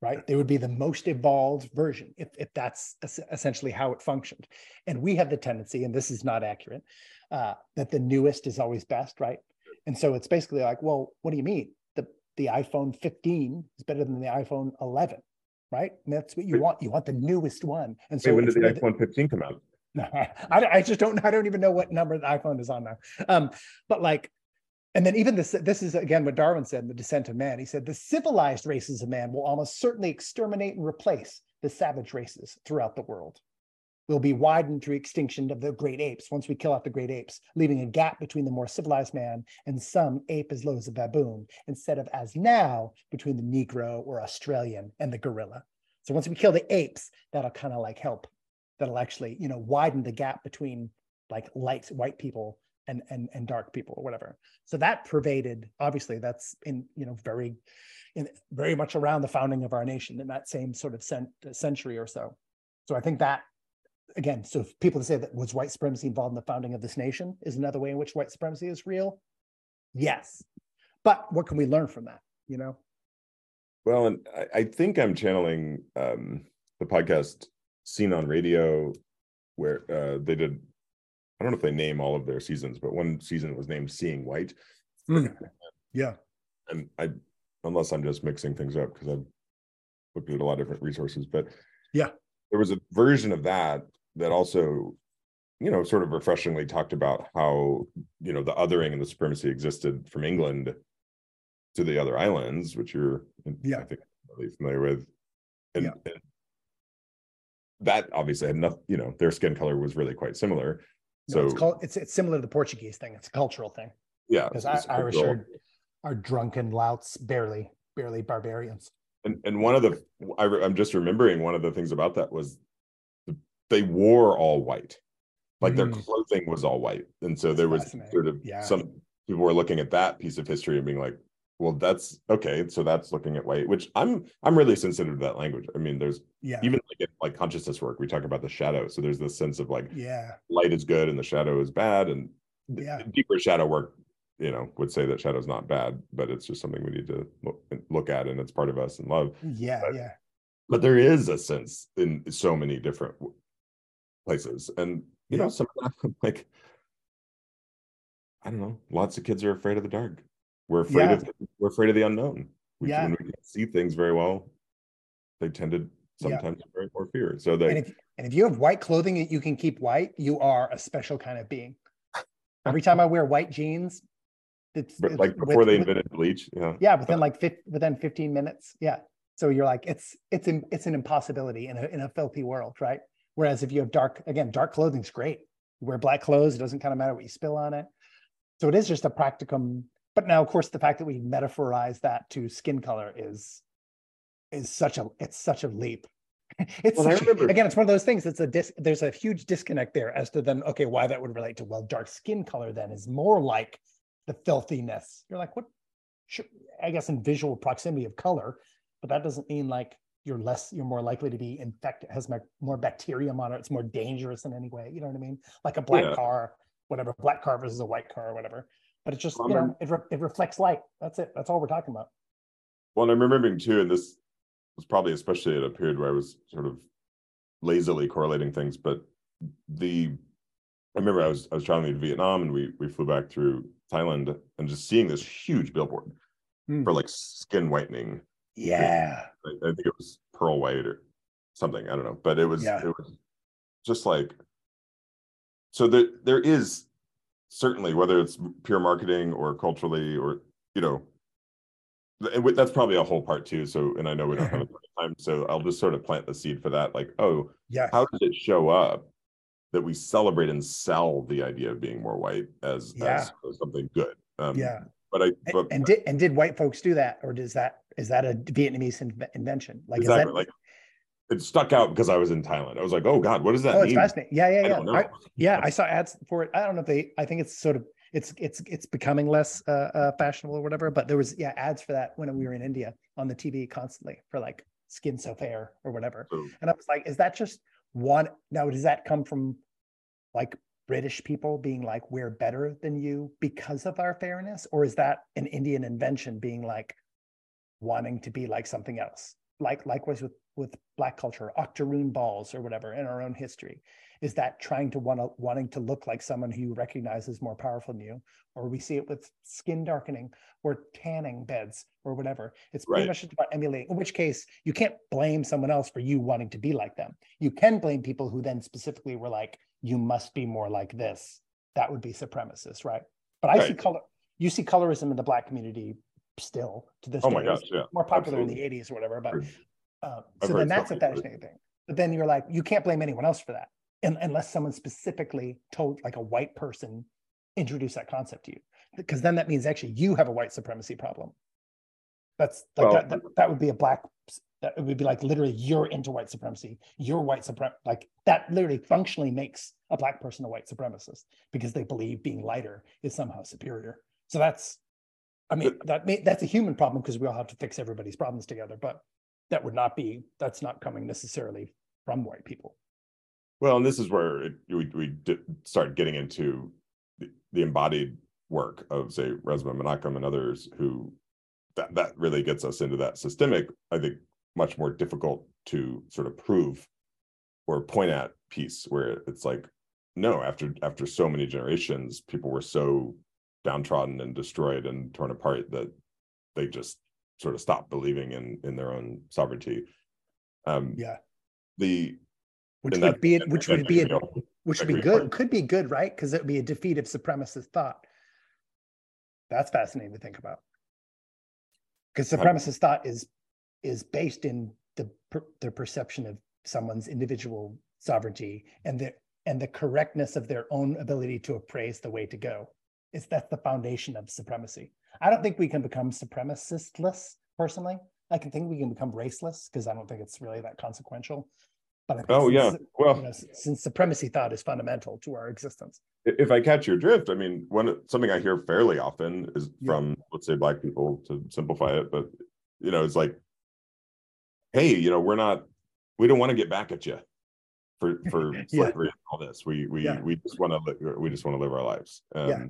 S2: right? They would be the most evolved version if, if that's essentially how it functioned. And we have the tendency and this is not accurate uh, that the newest is always best right and so it's basically like, well, what do you mean? The the iPhone 15 is better than the iPhone 11, right? And that's what you Wait. want. You want the newest one. And so
S1: Wait, when did the iPhone 15 come out?
S2: No, I, I just don't. I don't even know what number the iPhone is on now. Um, but like, and then even this. This is again what Darwin said in the Descent of Man. He said the civilized races of man will almost certainly exterminate and replace the savage races throughout the world will be widened through extinction of the great apes once we kill off the great apes, leaving a gap between the more civilized man and some ape as low as a baboon, instead of as now between the Negro or Australian and the gorilla. So once we kill the apes, that'll kind of like help. That'll actually, you know, widen the gap between like light white people and and and dark people or whatever. So that pervaded, obviously, that's in you know very, in very much around the founding of our nation in that same sort of cent- century or so. So I think that again, so people to say that was white supremacy involved in the founding of this nation is another way in which white supremacy is real. Yes, but what can we learn from that? You know.
S1: Well, and I, I think I'm channeling um, the podcast Scene on Radio," where uh, they did. I don't know if they name all of their seasons, but one season was named "Seeing White."
S2: Mm. Yeah,
S1: and I, unless I'm just mixing things up because I've looked at a lot of different resources, but
S2: yeah,
S1: there was a version of that that also you know sort of refreshingly talked about how you know the othering and the supremacy existed from england to the other islands which you're yeah. I think really familiar with. And, yeah. and that obviously had nothing you know their skin color was really quite similar. No, so
S2: it's, called, it's it's similar to the portuguese thing. It's a cultural thing.
S1: Yeah
S2: because irish are, are drunken louts barely barely barbarians.
S1: And and one of the I, am just remembering one of the things about that was they wore all white, like mm. their clothing was all white, and so there was sort of yeah. some people were looking at that piece of history and being like, well, that's okay. So that's looking at white, which I'm I'm really sensitive to that language. I mean, there's
S2: yeah
S1: even like in, like consciousness work, we talk about the shadow. So there's this sense of like
S2: yeah,
S1: light is good and the shadow is bad, and
S2: yeah,
S1: deeper shadow work you know would say that shadow's not bad but it's just something we need to look, look at and it's part of us and love
S2: yeah
S1: but,
S2: yeah
S1: but there is a sense in so many different places and you yeah. know some like i don't know lots of kids are afraid of the dark we're afraid yeah. of we're afraid of the unknown we,
S2: yeah.
S1: when we can't see things very well they tend to sometimes yeah. more fear so they
S2: and if, and if you have white clothing that you can keep white you are a special kind of being every time i wear white jeans it's,
S1: it's like before with, they invented bleach. Yeah.
S2: Yeah, within like 50, within 15 minutes. Yeah. So you're like, it's it's an it's an impossibility in a in a filthy world, right? Whereas if you have dark, again, dark clothing's great. You wear black clothes, it doesn't kind of matter what you spill on it. So it is just a practicum. But now, of course, the fact that we metaphorize that to skin color is is such a it's such a leap. it's well, such, again, it's one of those things. It's a dis, there's a huge disconnect there as to then okay, why that would relate to well, dark skin color then is more like the filthiness. You're like, what? I guess in visual proximity of color, but that doesn't mean like you're less, you're more likely to be infected, has more bacterium on it. It's more dangerous in any way. You know what I mean? Like a black yeah. car, whatever, black car versus a white car or whatever. But it's just, you know, it, re- it reflects light. That's it. That's all we're talking about.
S1: Well, I'm remembering too, and this was probably especially at a period where I was sort of lazily correlating things, but the I remember I was I was traveling to Vietnam and we we flew back through Thailand and just seeing this huge billboard mm. for like skin whitening.
S2: Yeah.
S1: I, I, think it was pearl white or something. I don't know. But it was yeah. it was just like so there there is certainly whether it's pure marketing or culturally or you know that's probably a whole part too so and i know we don't have time so i'll just sort of plant the seed for that like oh
S2: yeah
S1: how does it show up that we celebrate and sell the idea of being more white as, yeah. as something good.
S2: Um, yeah.
S1: But I but,
S2: and, did and did white folks do that, or does that is that a Vietnamese in, invention?
S1: Like exactly. That, like it stuck out because I was in Thailand. I was like, oh God, what does that
S2: oh,
S1: mean?
S2: It's fascinating. Yeah, yeah, yeah. I I, yeah, I saw ads for it. I don't know if they. I think it's sort of it's it's it's becoming less uh, uh, fashionable or whatever. But there was yeah ads for that when we were in India on the TV constantly for like skin so fair or whatever. So, and I was like, is that just one? Now does that come from like British people being like, we're better than you because of our fairness? Or is that an Indian invention being like wanting to be like something else? Like likewise with with black culture, octoroon balls or whatever in our own history. Is that trying to want to wanting to look like someone who you recognize as more powerful than you? Or we see it with skin darkening or tanning beds or whatever. It's pretty right. much just about emulating, in which case you can't blame someone else for you wanting to be like them. You can blame people who then specifically were like, you must be more like this. That would be supremacist, right? But I right. see color. You see colorism in the black community still to this
S1: oh
S2: day.
S1: my gosh, yeah.
S2: More popular Absolutely. in the 80s or whatever. But uh, so then that's a fascinating thing. But then you're like, you can't blame anyone else for that unless someone specifically told, like a white person, introduced that concept to you. Because then that means actually you have a white supremacy problem. That's like well, that, that, that would be a black that it would be like literally you're into white supremacy. You're white suprem like that literally functionally makes a black person a white supremacist because they believe being lighter is somehow superior. So that's i mean that may, that's a human problem because we all have to fix everybody's problems together but that would not be that's not coming necessarily from white people.
S1: Well and this is where it, we, we start getting into the, the embodied work of say Resmaa Menakem and others who that that really gets us into that systemic i think much more difficult to sort of prove or point at piece where it's like no after after so many generations people were so downtrodden and destroyed and torn apart that they just sort of stopped believing in in their own sovereignty. Um
S2: yeah.
S1: the
S2: which would that, be it which would be a, which would be good could be good right? Because it would be a defeat of supremacist thought. That's fascinating to think about because supremacist thought is is based in the their perception of someone's individual sovereignty and the and the correctness of their own ability to appraise the way to go. It's that's the foundation of supremacy. I don't think we can become supremacistless personally. I can think we can become raceless because I don't think it's really that consequential. But
S1: Oh, yeah. Well,
S2: you know, since supremacy thought is fundamental to our existence.
S1: if I catch your drift, I mean, one something I hear fairly often is
S2: Yeah.
S1: from, let's say, black people to simplify it, but you know, it's like, hey, you know, we're not, we don't want to get back at you for for
S2: Yeah.
S1: slavery and all this. We we
S2: Yeah.
S1: we just want to we just want to live our lives. Um,
S2: Yeah.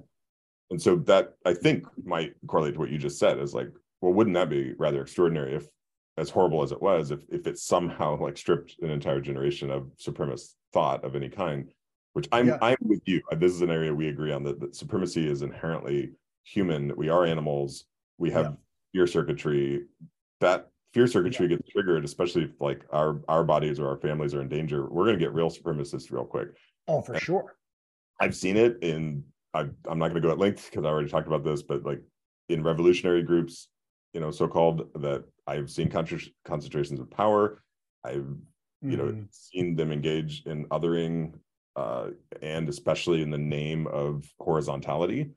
S1: And so that I think might correlate to what you just said is like, well, wouldn't that be rather extraordinary if, as horrible as it was, if if it somehow like stripped an entire generation of supremacist thought of any kind, which I'm
S2: Yeah.
S1: I'm with you. This is an area we agree on that, that supremacy is inherently human. We are animals. We have
S2: Yeah.
S1: fear circuitry. That fear circuitry gets triggered, especially if like our our bodies or our families are in danger. We're gonna get real supremacists real quick.
S2: Oh, for sure.
S1: I've seen it in I, I'm not going to go at length because I already talked about this, but like in revolutionary groups, you know, so-called that I've seen contra- concentrations of power. I've you know
S2: Mhm.
S1: seen them engage in othering, uh, and especially in the name of horizontality.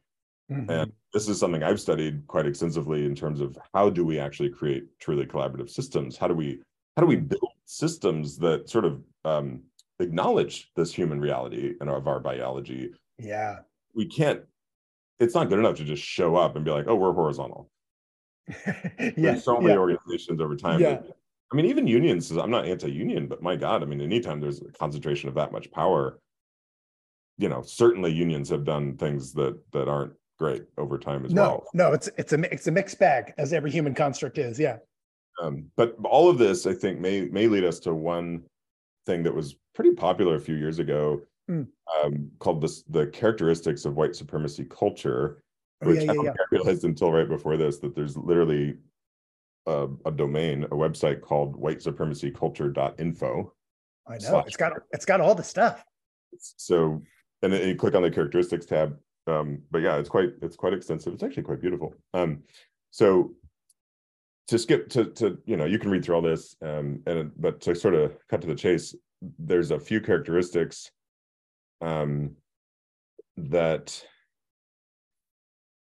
S2: Mhm.
S1: And this is something I've studied quite extensively in terms of how do we actually create truly collaborative systems? How do we how do we build systems that sort of um, acknowledge this human reality and of our biology
S2: yeah.
S1: we can't it's not good enough to just show up and be like oh we're horizontal
S2: yeah.
S1: there's so many
S2: yeah.
S1: organizations over time
S2: Yeah.
S1: that- i mean even unions i'm not anti-union but my god i mean anytime there's a concentration of that much power you know certainly unions have done things that that aren't great over time as
S2: No,
S1: well
S2: no, it's it's a it's a mixed bag as every human construct is. Yeah.
S1: um, but all of this i think may may lead us to one thing that was pretty popular a few years ago
S2: Mm.
S1: um, called this the characteristics of white supremacy culture
S2: Oh,
S1: which
S2: yeah,
S1: I don't
S2: yeah.
S1: think I realized until right before this that there's literally a, a domain, a website called white whitesupremacyculture.info.
S2: I know. It's got it's got all the stuff.
S1: So, and then you click on the characteristics tab. Um, but yeah, it's quite it's quite extensive. It's actually quite beautiful. Um, so to skip to to you know you can read through all this, um, and but to sort of cut to the chase, there's a few characteristics um, that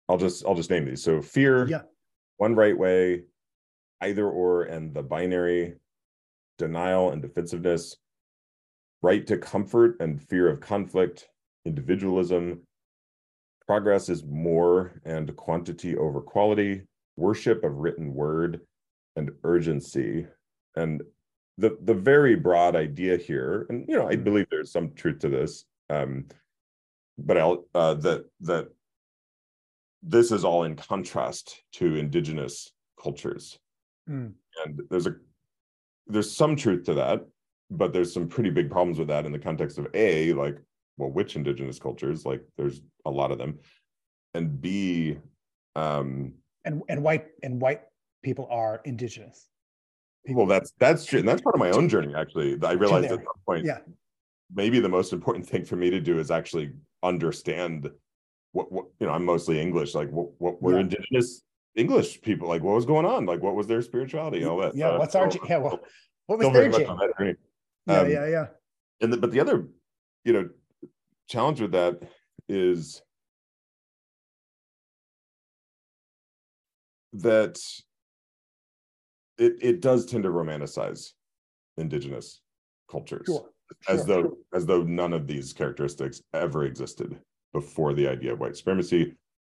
S1: I'll just I'll just name these. So fear,
S2: Yeah.
S1: one right way, either or, and the binary, denial and defensiveness, right to comfort and fear of conflict, individualism, progress is more and quantity over quality, worship of written word, and urgency. And the the very broad idea here, and you know, I
S2: Mhm.
S1: believe there's some truth to this, um, but I'll uh, that that this is all in contrast to indigenous cultures
S2: Mm.
S1: and there's a there's some truth to that but there's some pretty big problems with that in the context of a like well which indigenous cultures like there's a lot of them and b um
S2: And and white and white people are indigenous.
S1: well that's that's true and that's part of my own journey actually i realized at some point
S2: Yeah.
S1: maybe the most important thing for me to do is actually understand what, what you know i'm mostly english like what, what were
S2: Yeah.
S1: indigenous english people like what was going on like what was their spirituality all that
S2: Yeah.
S1: Uh,
S2: What's our
S1: so-
S2: yeah? Well, what was their
S1: much
S2: gene?
S1: on that journey.
S2: Yeah,
S1: Um,
S2: yeah, yeah.
S1: and the, but the other you know challenge with that is that it it does tend to romanticize indigenous cultures
S2: Sure.
S1: as
S2: sure.
S1: though as though none of these characteristics ever existed before the idea of white supremacy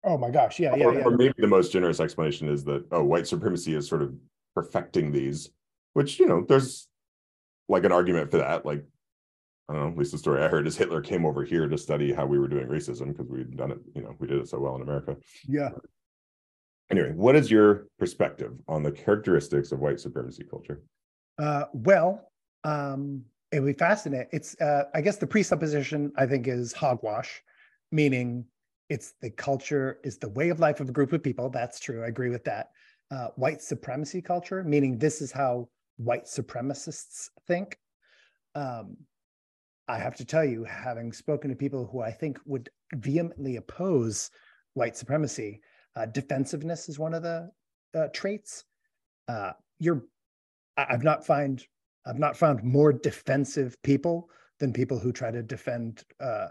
S2: Oh my gosh. Yeah, yeah,
S1: or,
S2: yeah.
S1: or maybe the most generous explanation is that oh white supremacy is sort of perfecting these which you know there's like an argument for that like i don't know at least the story i heard is hitler came over here to study how we were doing racism because we'd done it you know we did it so well in america
S2: Yeah.
S1: anyway what is your perspective on the characteristics of white supremacy culture
S2: Uh, well, um, it would be fascinating. It's, uh, I guess, the presupposition I think is hogwash, meaning it's the culture, is the way of life of a group of people. That's true. I agree with that. Uh, white supremacy culture, meaning this is how white supremacists think. Um, I have to tell you, having spoken to people who I think would vehemently oppose white supremacy, uh, defensiveness is one of the uh, traits. Uh, you're I- I've not find I've not found more defensive people than people who try to defend uh,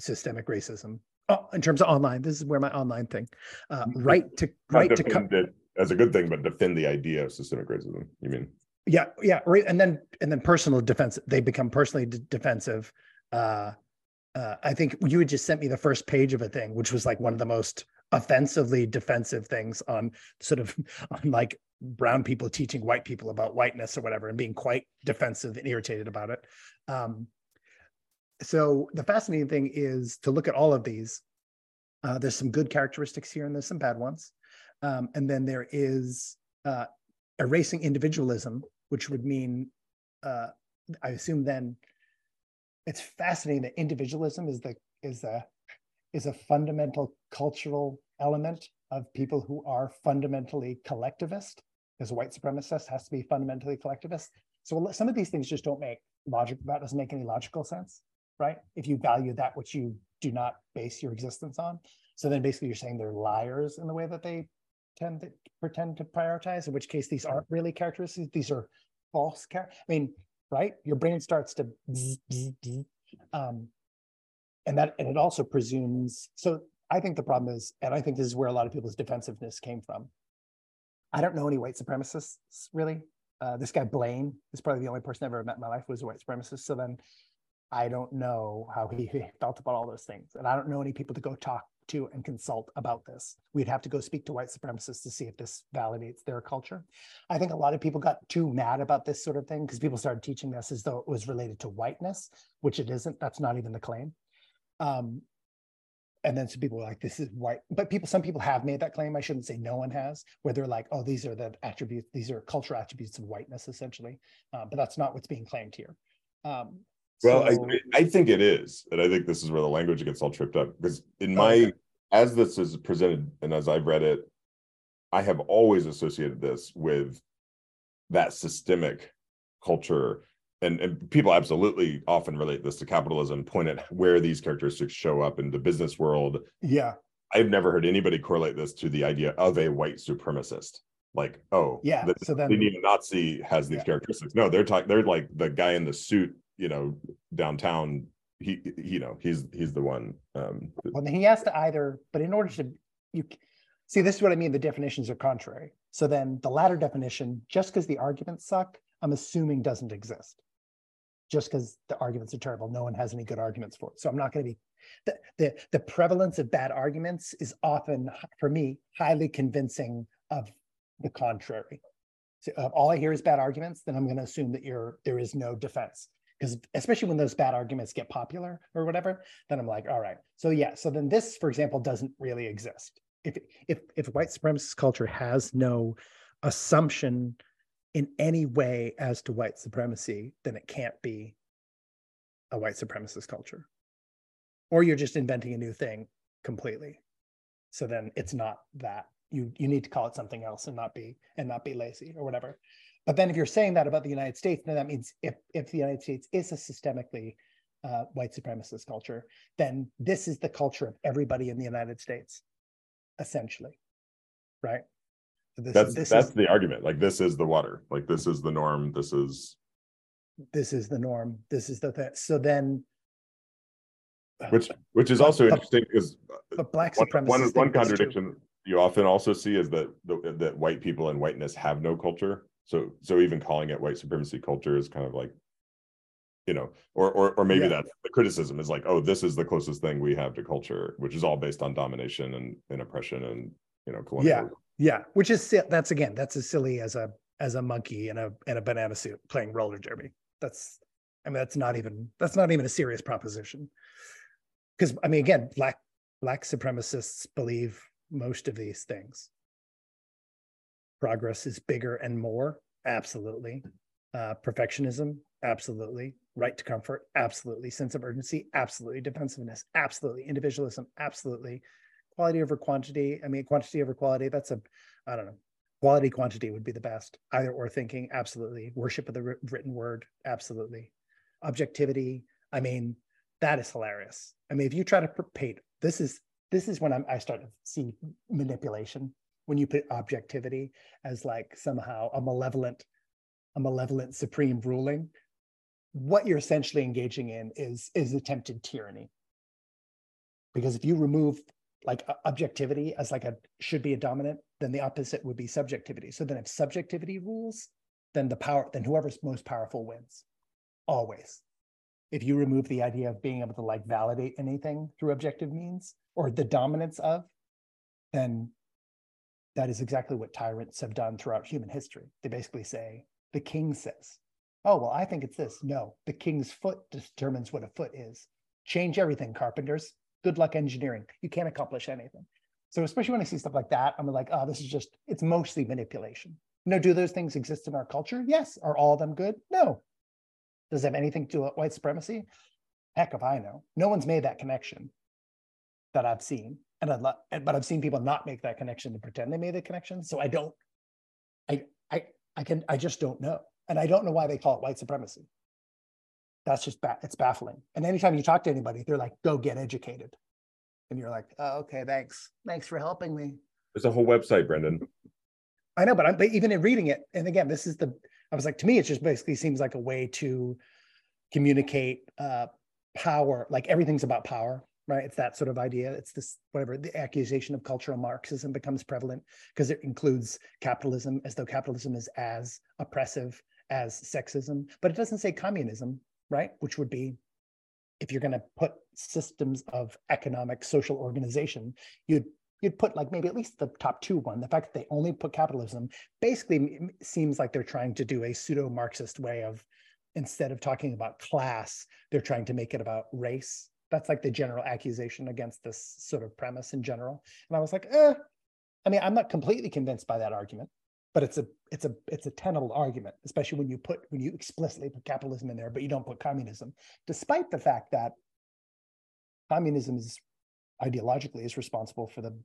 S2: systemic racism. Oh, in terms of online, this is where my online thing. Uh, right to right to come.
S1: as a good thing, but defend the idea of systemic racism. You mean?
S2: Yeah, yeah, right. And then and then personal defense. They become personally d- defensive. Uh, uh, I think you had just sent me the first page of a thing, which was like one of the most offensively defensive things on sort of on like brown people teaching white people about whiteness or whatever, and being quite defensive and irritated about it. Um, so the fascinating thing is to look at all of these. Uh, there's some good characteristics here, and there's some bad ones. Um, and then there is uh, erasing individualism, which would mean, uh, I assume then, it's fascinating that individualism is the is a is a fundamental cultural element of people who are fundamentally collectivist. Because white supremacist has to be fundamentally collectivist. So some of these things just don't make logic. That doesn't make any logical sense, right? If you value that which you do not base your existence on. So then basically you're saying they're liars in the way that they tend to pretend to prioritize, in which case these aren't really characteristics. These are false char- I mean, right? Your brain starts to bzz, bzz, bzz. Um, and that and it also presumes so I think the problem is, and I think this is where a lot of people's defensiveness came from. I don't know any white supremacists really. Uh, this guy Blaine is probably the only person I've ever met in my life who was a white supremacist. So then I don't know how he felt about all those things. And I don't know any people to go talk to and consult about this. We'd have to go speak to white supremacists to see if this validates their culture. I think a lot of people got too mad about this sort of thing because people started teaching this as though it was related to whiteness, which it isn't. That's not even the claim. Um, and then some people are like, this is white. But people, some people have made that claim. I shouldn't say no one has, where they're like, oh, these are the attributes, these are cultural attributes of whiteness, essentially. Uh, but that's not what's being claimed here. Um,
S1: well, so, I, I think it is. And I think this is where the language gets all tripped up. Because in my, okay. as this is presented and as I've read it, I have always associated this with that systemic culture and, and people absolutely often relate this to capitalism, point at where these characteristics show up in the business world.
S2: Yeah.
S1: I've never heard anybody correlate this to the idea of a white supremacist. Like, oh,
S2: yeah.
S1: The,
S2: so then
S1: the neo-Nazi has these yeah. characteristics. No, they're talking. They're like the guy in the suit, you know, downtown. He, you know, he's he's the one. Um,
S2: well, he has to either, but in order to you see, this is what I mean. The definitions are contrary. So then the latter definition, just because the arguments suck, I'm assuming doesn't exist just because the arguments are terrible. No one has any good arguments for it. So I'm not going to be the, the the prevalence of bad arguments is often for me highly convincing of the contrary. So if all I hear is bad arguments, then I'm going to assume that you're there is no defense. Because especially when those bad arguments get popular or whatever, then I'm like, all right. So yeah. So then this, for example, doesn't really exist. If if if white supremacist culture has no assumption in any way as to white supremacy, then it can't be a white supremacist culture. Or you're just inventing a new thing completely. So then it's not that. You you need to call it something else and not be and not be lazy or whatever. But then if you're saying that about the United States, then that means if if the United States is a systemically uh, white supremacist culture, then this is the culture of everybody in the United States, essentially, right?
S1: this, that's this that's is, the argument like this is the water like this is the norm this is
S2: this is the norm this is the thing. So then
S1: which which is also but, interesting because
S2: but black supremacy
S1: one, one, one contradiction you often also see is that the, that white people and whiteness have no culture so so even calling it white supremacy culture is kind of like you know or or, or maybe yeah. that the criticism is like oh this is the closest thing we have to culture which is all based on domination and, and oppression and you know
S2: colonialism. yeah yeah, which is that's again that's as silly as a as a monkey in a in a banana suit playing roller derby. That's I mean that's not even that's not even a serious proposition. Because I mean again, black black supremacists believe most of these things. Progress is bigger and more, absolutely. Uh, perfectionism, absolutely. Right to comfort, absolutely. Sense of urgency, absolutely. Defensiveness, absolutely. Individualism, absolutely quality over quantity. I mean, quantity over quality. That's a, I don't know. Quality quantity would be the best. Either or thinking, absolutely. Worship of the written word, absolutely. Objectivity. I mean, that is hilarious. I mean, if you try to paint, this is this is when I'm, I start to see manipulation when you put objectivity as like somehow a malevolent, a malevolent supreme ruling. What you're essentially engaging in is is attempted tyranny. Because if you remove like objectivity as like a should be a dominant then the opposite would be subjectivity. So then if subjectivity rules, then the power, then whoever's most powerful wins. Always. If you remove the idea of being able to like validate anything through objective means or the dominance of, then that is exactly what tyrants have done throughout human history. They basically say, the king says, oh, well, I think it's this. No, the king's foot determines what a foot is. Change everything, carpenters. Good luck engineering. You can't accomplish anything. So especially when I see stuff like that, I'm like, oh, this is just, it's mostly manipulation. You know, do those things exist in our culture? Yes. Are all of them good? No. Does it have anything to do with white supremacy? Heck if I know. No one's made that connection that I've seen. And I'd love, but I've seen people not make that connection to pretend they made the connection. So I don't, I, I, I can, I just don't know. And I don't know why they call it white supremacy. That's just, ba- it's baffling. And anytime you talk to anybody, they're like, go get educated and you're like, oh, okay, thanks, thanks for helping me.
S1: There's a whole website, Brendan.
S2: I know, but I'm but even in reading it, and again, this is the I was like, to me, it just basically seems like a way to communicate uh, power. Like everything's about power, right? It's that sort of idea. It's this whatever the accusation of cultural Marxism becomes prevalent because it includes capitalism as though capitalism is as oppressive as sexism, but it doesn't say communism, right? Which would be if you're going to put systems of economic social organization you'd you'd put like maybe at least the top two one the fact that they only put capitalism basically seems like they're trying to do a pseudo marxist way of instead of talking about class they're trying to make it about race that's like the general accusation against this sort of premise in general. And i was like eh. i mean i'm not completely convinced by that argument but it's a it's a it's a tenable argument especially when you put when you explicitly put capitalism in there but you don't put communism despite the fact that communism is ideologically is responsible for the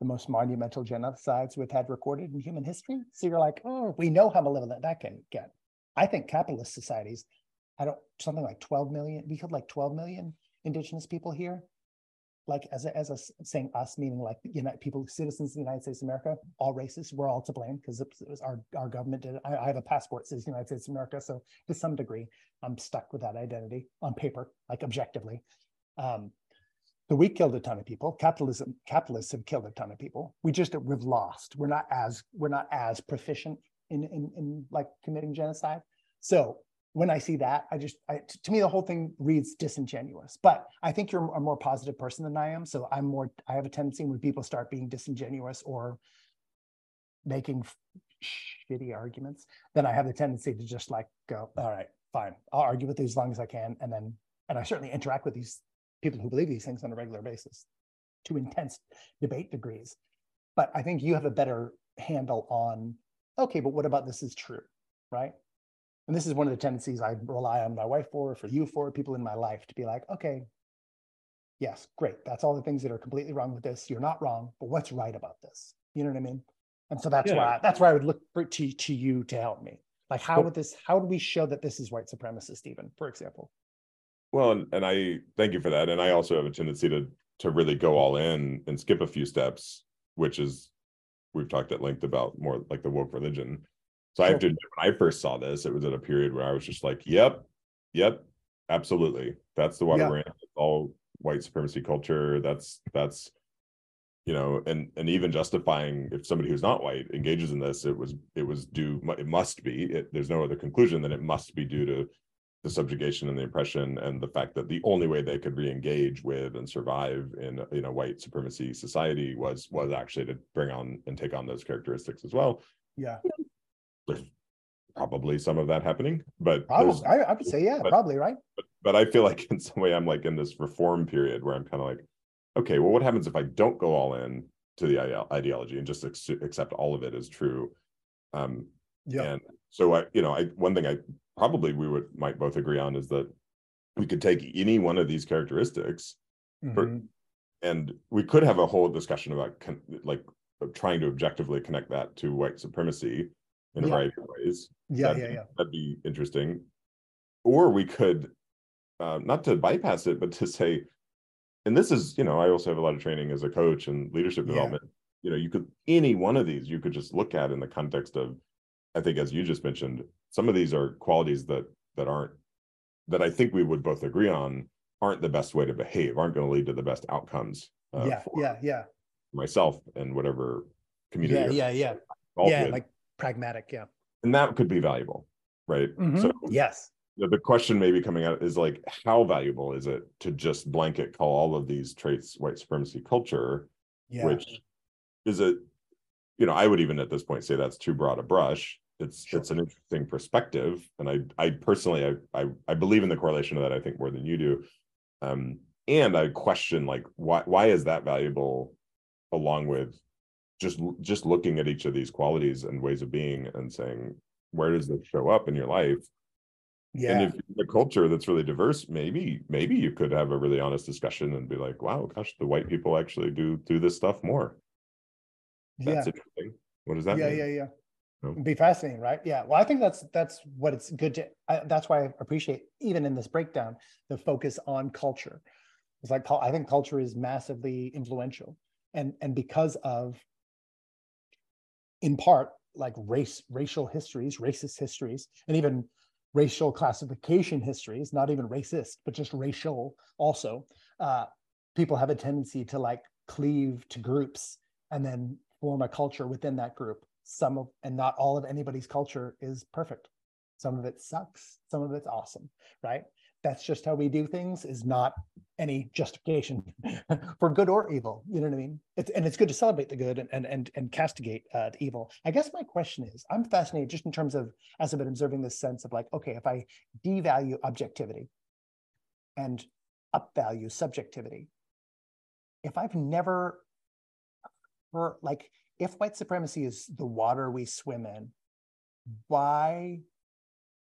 S2: the most monumental genocides we've had recorded in human history. So you're like oh we know how malevolent that that can get. I think capitalist societies i don't something like 12 million we killed like 12 million indigenous people here like as a, as a saying us meaning like you know people citizens of the united states of america all races we're all to blame because it was our our government did I, I, have a passport says united states of america so to some degree i'm stuck with that identity on paper like objectively. Um so we killed a ton of people. Capitalism capitalists have killed a ton of people. We just we've lost. We're not as we're not as proficient in in, in like committing genocide. So when I see that, I just, I, to me, the whole thing reads disingenuous. But I think you're a more positive person than I am. So I'm more, I have a tendency when people start being disingenuous or making shitty arguments, then I have the tendency to just like go, all right, fine. I'll argue with you as long as I can. And then, and I certainly interact with these people who believe these things on a regular basis to intense debate degrees. But I think you have a better handle on, okay, but what about this is true, right? And this is one of the tendencies I rely on my wife for, for you for, people in my life to be like, okay, yes, great. That's all the things that are completely wrong with this. You're not wrong, but what's right about this? You know what I mean? And so that's yeah. why that's why I would look for, to to you to help me. Like, how would this? How do we show that this is white supremacist, even for example?
S1: Well, and, and I thank you for that. And I also have a tendency to to really go all in and skip a few steps, which is we've talked at length about more like the woke religion so I have to when I first saw this, it was at a period where I was just like, yep, yep, absolutely. That's the water yeah. we're in. It's all white supremacy culture. That's that's you know, and and even justifying if somebody who's not white engages in this, it was it was due it must be. It, there's no other conclusion than it must be due to the subjugation and the oppression and the fact that the only way they could re-engage with and survive in you know white supremacy society was was actually to bring on and take on those characteristics as well
S2: yeah
S1: there's probably some of that happening, but
S2: probably, I, I, would say, yeah, but, probably right.
S1: But, but I feel like in some way I'm like in this reform period where I'm kind of like, okay, well, what happens if I don't go all in to the ideology and just ex- accept all of it as true? Um, yeah. And so I, you know, I one thing I probably we would might both agree on is that we could take any one of these characteristics, mm-hmm. for, and we could have a whole discussion about con- like trying to objectively connect that to white supremacy in a yeah. variety of ways.
S2: Yeah, that'd, yeah, yeah.
S1: That'd be interesting. Or we could, uh, not to bypass it, but to say, and this is, you know, I also have a lot of training as a coach and leadership development. Yeah. You know, you could any one of these you could just look at in the context of, I think, as you just mentioned, some of these are qualities that that aren't that I think we would both agree on aren't the best way to behave, aren't going to lead to the best outcomes.
S2: Uh, yeah, yeah, yeah.
S1: Myself and whatever community.
S2: Yeah, yeah, yeah. Yeah,
S1: with.
S2: like pragmatic, yeah.
S1: and that could be valuable, right?
S2: Mhm.
S1: So
S2: Yes.
S1: the, the question maybe coming out is like, how valuable is it to just blanket call all of these traits white supremacy culture,
S2: Yeah.
S1: which is a, you know, I would even at this point say that's too broad a brush. It's
S2: Sure.
S1: it's an interesting perspective, and I I personally I, I I believe in the correlation of that. I think more than you do, um, and I question like why why is that valuable, along with just just looking at each of these qualities and ways of being and saying where does this show up in your life
S2: yeah.
S1: and if you're in a culture that's really diverse, maybe maybe you could have a really honest discussion and be like, "Wow, gosh, the white people actually do do this stuff more."
S2: yeah.
S1: That's interesting. What does that
S2: yeah,
S1: mean?
S2: yeah, yeah.
S1: No.
S2: It'd be fascinating, right? Yeah. Well, I think that's that's what it's good to. I, that's why I appreciate even in this breakdown the focus on culture. It's like I think culture is massively influential, and and because of, in part, like race, racial histories, racist histories, and even racial classification histories, not even racist, but just racial also. Uh, people have a tendency to like cleave to groups and then form a culture within that group. Some of, and not all of anybody's culture is perfect. Some of it sucks. Some of it's awesome, right? That's just how we do things. Is not any justification for good or evil. You know what I mean? It's and it's good to celebrate the good and and and, and castigate uh, the evil. I guess my question is, I'm fascinated just in terms of as I've been observing this sense of like, okay, if I devalue objectivity and upvalue subjectivity, if I've never or like if white supremacy is the water we swim in, why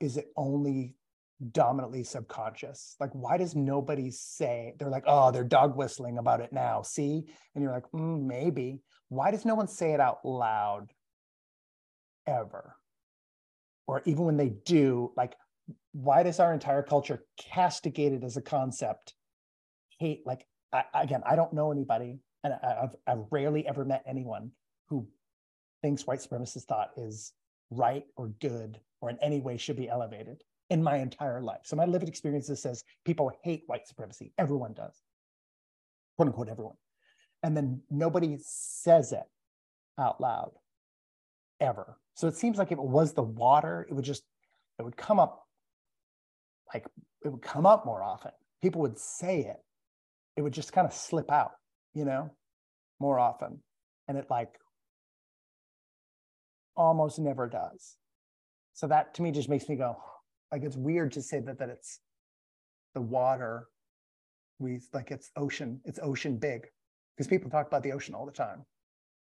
S2: is it only dominantly subconscious? Like, why does nobody say they're like, oh, they're dog whistling about it now? See, and you're like, mm, maybe. Why does no one say it out loud ever? Or even when they do, like, why does our entire culture castigate it as a concept? Hate, like, I, again, I don't know anybody, and I, I've, I've rarely ever met anyone who thinks white supremacist thought is right or good or in any way should be elevated in my entire life. So my lived experience says people hate white supremacy. Everyone does, quote unquote, everyone. And then nobody says it out loud ever. So it seems like if it was the water, it would just, it would come up like, it would come up more often. People would say it. It would just kind of slip out, you know, more often. And it like almost never does. So that to me just makes me go, like it's weird to say that that it's the water we like it's ocean it's ocean big. Because people talk about the ocean all the time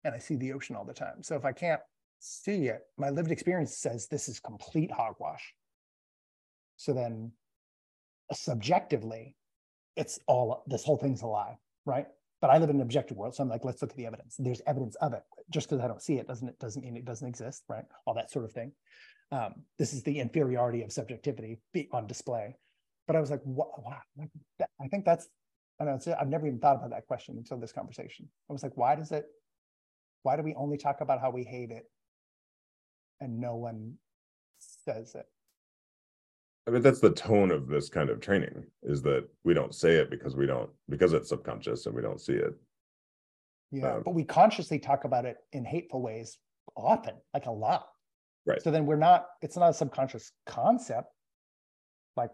S2: and i see the ocean all the time. So if i can't see it my lived experience says this is complete hogwash. So then subjectively it's all this whole thing's a lie right? But i live in an objective world so i'm like let's look at the evidence. There's evidence of it. Just because i don't see it doesn't it doesn't mean it doesn't exist right? All that sort of thing um, this is the inferiority of subjectivity on display. But I was like, wow, I think that's, I know, I've never even thought about that question until this conversation. I was like, why does it, why do we only talk about how we hate it and no one says it?
S1: I mean, that's the tone of this kind of training is that we don't say it because we don't, because it's subconscious and we don't see it.
S2: Yeah,
S1: Um,
S2: but we consciously talk about it in hateful ways often, like a lot.
S1: Right.
S2: So then we're not, it's not a subconscious concept. Like,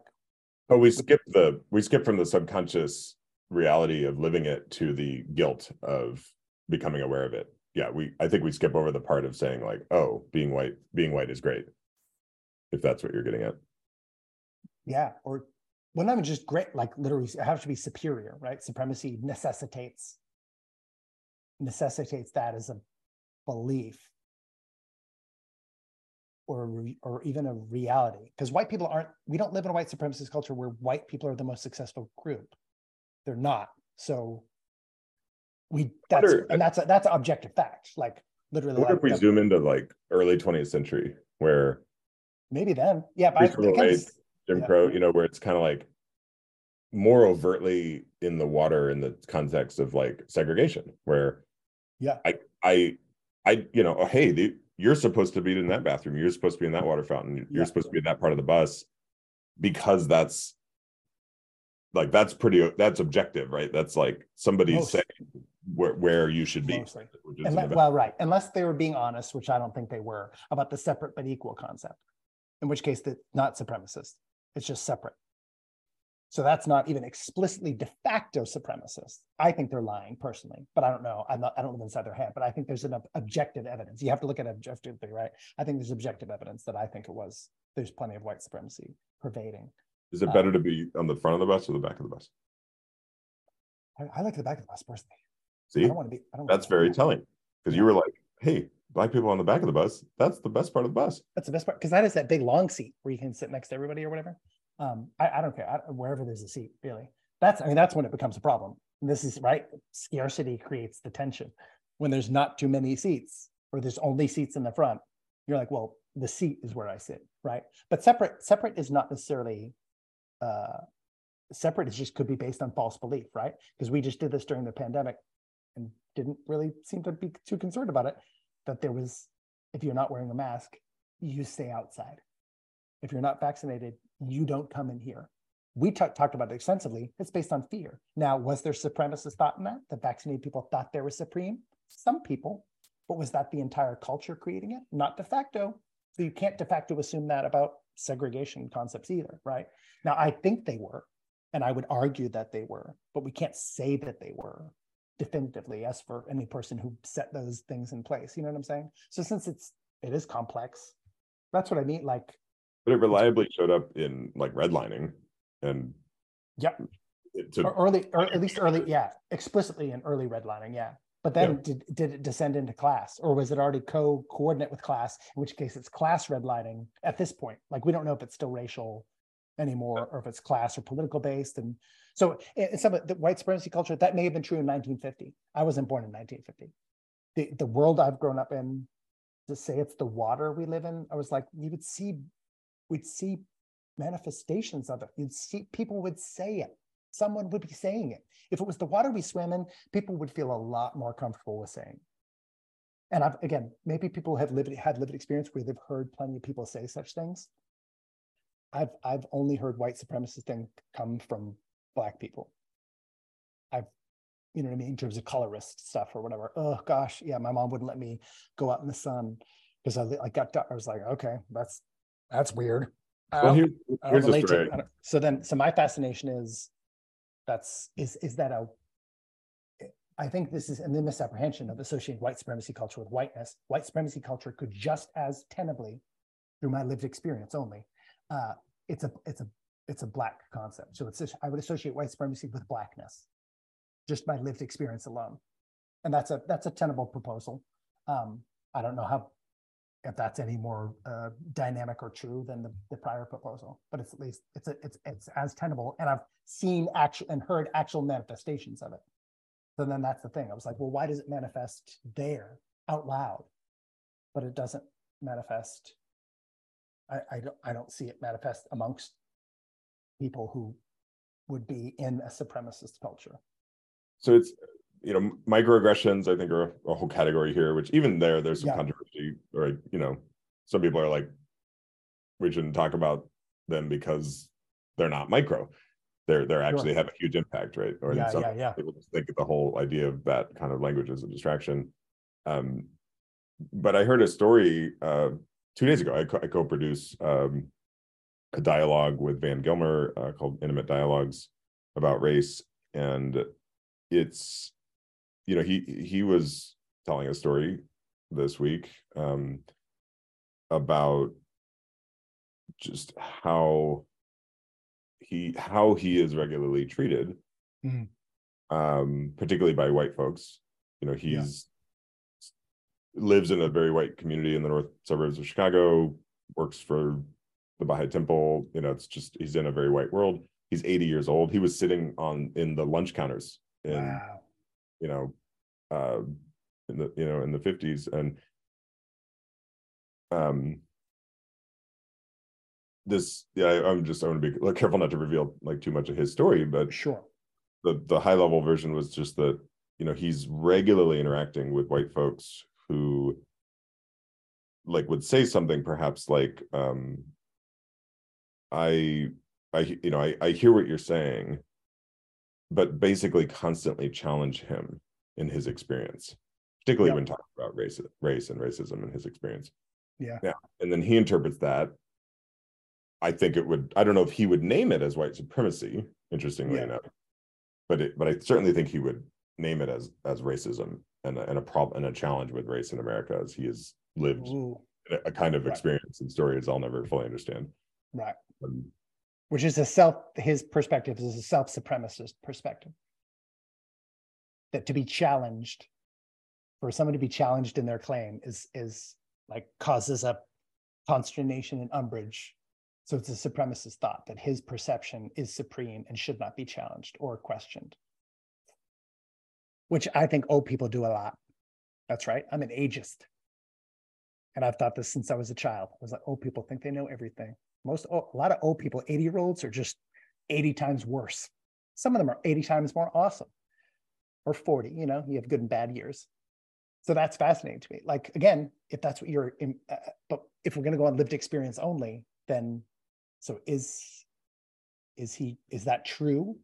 S1: But we skip the, we skip from the subconscious reality of living it to the guilt of becoming aware of it. Yeah, we, I think we skip over the part of saying like, oh, being white, being white is great. If that's what you're getting at.
S2: yeah, or well, not even just great, like literally it has to be superior, right? Supremacy necessitates necessitates that as a belief or re- or even a reality because white people aren't we don't live in a white supremacist culture where white people are the most successful group. They're not. So we that's
S1: Wonder-
S2: and that's a, that's an objective fact. Like literally
S1: What if we zoom into like early 20th century where
S2: maybe then. Yeah but I,
S1: Jim
S2: yeah.
S1: Crow, you know, where it's kind of like more overtly in the water in the context of like segregation, where
S2: yeah.
S1: I I I you know, oh, hey, the, you're supposed to be in that bathroom, you're supposed to be in that water fountain, you're
S2: Yeah.
S1: supposed to be in that part of the bus, because that's like that's pretty that's objective right that's like somebody
S2: Most-
S1: saying where, where you should be
S2: Mostly.
S1: which is
S2: Unle-
S1: about-
S2: well, right, unless they were being honest, which I don't think they were, about the separate but equal concept. In which case, that's not supremacist, it's just separate. So that's not even explicitly de facto supremacist. I think they're lying personally, but I don't know. I'm not, I don't live inside their head, but I think there's an ob- objective evidence. You have to look at it objectively, right? I think there's objective evidence that I think it was, there's plenty of white supremacy pervading.
S1: is it uh, better to be on the front of the bus or the back of the bus
S2: I, I like the back of the bus personally. I
S1: see
S2: don't want to be, I don't.
S1: that's very telling because you were like hey black people on the back of the bus that's the best part of the bus
S2: That's the best part because that is that big long seat where you can sit next to everybody or whatever. Um, I, I don't care I, wherever there's a seat, really. That's I mean that's when it becomes a problem. This is right. Scarcity creates the tension. When there's not too many seats or there's only seats in the front, you're like, well, the seat is where I sit, right? But separate separate is not necessarily uh, separate. Is just could be based on false belief, right? Because we just did this during the pandemic and didn't really seem to be too concerned about it. That there was, if you're not wearing a mask, you stay outside. If you're not vaccinated, you don't come in here. We ta- talked about it extensively. It's based on fear. Now, was there supremacist thought in that? The vaccinated people thought they were supreme? Some people. But was that the entire culture creating it? Not de facto. So you can't de facto assume that about segregation concepts either, right? Now, I think they were, and I would argue that they were, but we can't say that they were definitively as for any person who set those things in place. You know what I'm saying? So since it's it is complex, that's what I mean. Like,
S1: but it reliably showed up in like redlining and
S2: Yep.
S1: it- to
S2: or early, or at least early, yeah, explicitly in early redlining, yeah. But then did, did it descend into class or was it already co-coordinate with class? In which case it's class redlining at this point. Like we don't know if it's still racial anymore or if it's class or political based. And so in some of the white supremacy culture, that may have been true in 1950. I wasn't born in 1950. The, the world I've grown up in, to say it's the water we live in, I was like, you would see, we'd see manifestations of it. You'd see people would say it. Someone would be saying it. If it was the water we swim in, people would feel a lot more comfortable with saying. And I've again, maybe people have lived had lived experience where they've heard plenty of people say such things. I've I've only heard white supremacist thing come from black people. I've, you know what I mean, in terms of colorist stuff or whatever. Oh gosh, yeah, my mom wouldn't let me go out in the sun because I, I got I was like, okay, that's that's weird.
S1: Well here, here's a story
S2: I don't- So then, so my fascination is, that's, is, is that a, I think this is a misapprehension of associating white supremacy culture with whiteness. White supremacy culture could just as tenably, through my lived experience only, uh, it's a, it's a, it's a black concept. So it's, just- I would associate white supremacy with blackness, just my lived experience alone. And that's a, that's a tenable proposal. Um, I don't know how if that's any more uh, dynamic or true than the, the prior proposal, but it's at least it's a, it's it's as tenable, and I've seen actual and heard actual manifestations of it. So then that's the thing. I was like, well, why does it manifest there out loud, but it doesn't manifest? I I don't I don't see it manifest amongst people who would be in a supremacist culture.
S1: so it's you know microaggressions i think are a whole category here which even there there's some
S2: Yeah.
S1: controversy or you know some people are like we shouldn't talk about them because they're not micro. They're they're actually have a huge impact right? Or
S2: Yeah,
S1: some
S2: yeah, yeah.
S1: people just think of the whole idea of that kind of language as a distraction. Um but i heard a story uh two days ago. I, co- I co-produce um a dialogue with van gilmer uh, called intimate dialogues about race. And it's you know he he was telling a story this week um about just how he how he is regularly treated
S2: Mhm.
S1: um particularly by white folks you know
S2: Yeah.
S1: he's lives in a very white community in the north suburbs of chicago works for the baha'i temple you know it's just he's in a very white world he's 80 years old he was sitting on in the lunch counters in
S2: Wow.
S1: you know uh in the you know in the 50s and um this yeah I, i'm just i want to be careful not to reveal like too much of his story but
S2: Sure.
S1: the the high level version was just that you know he's regularly interacting with white folks who like would say something perhaps like um i i you know i, I hear what you're saying but basically constantly challenge him in his experience, particularly when talking about race, race and racism in his experience.
S2: Yeah.
S1: Yeah. And then he interprets that. I think it would, I don't know if he would name it as white supremacy, interestingly
S2: Yeah.
S1: enough. But it, but I certainly think he would name it as as racism and a, and a problem and a challenge with race in America as he has lived a, a kind of
S2: Right.
S1: experience and stories I'll never fully understand.
S2: right.
S1: Um,
S2: Which is a self, his perspective is a self supremacist perspective. That to be challenged, for someone to be challenged in their claim is, is like causes a consternation and umbrage. So it's a supremacist thought that his perception is supreme and should not be challenged or questioned. Which I think old people do a lot. That's right. I'm an ageist. And I've thought this since I was a child. I was like, old people think they know everything. Most, a lot of old people, 80 year olds are just 80 times worse. Some of them are 80 times more awesome or 40, you know, you have good and bad years. So that's fascinating to me. Like, again, if that's what you're, in, uh, but if we're going to go on lived experience only, then so is, is he, is that true?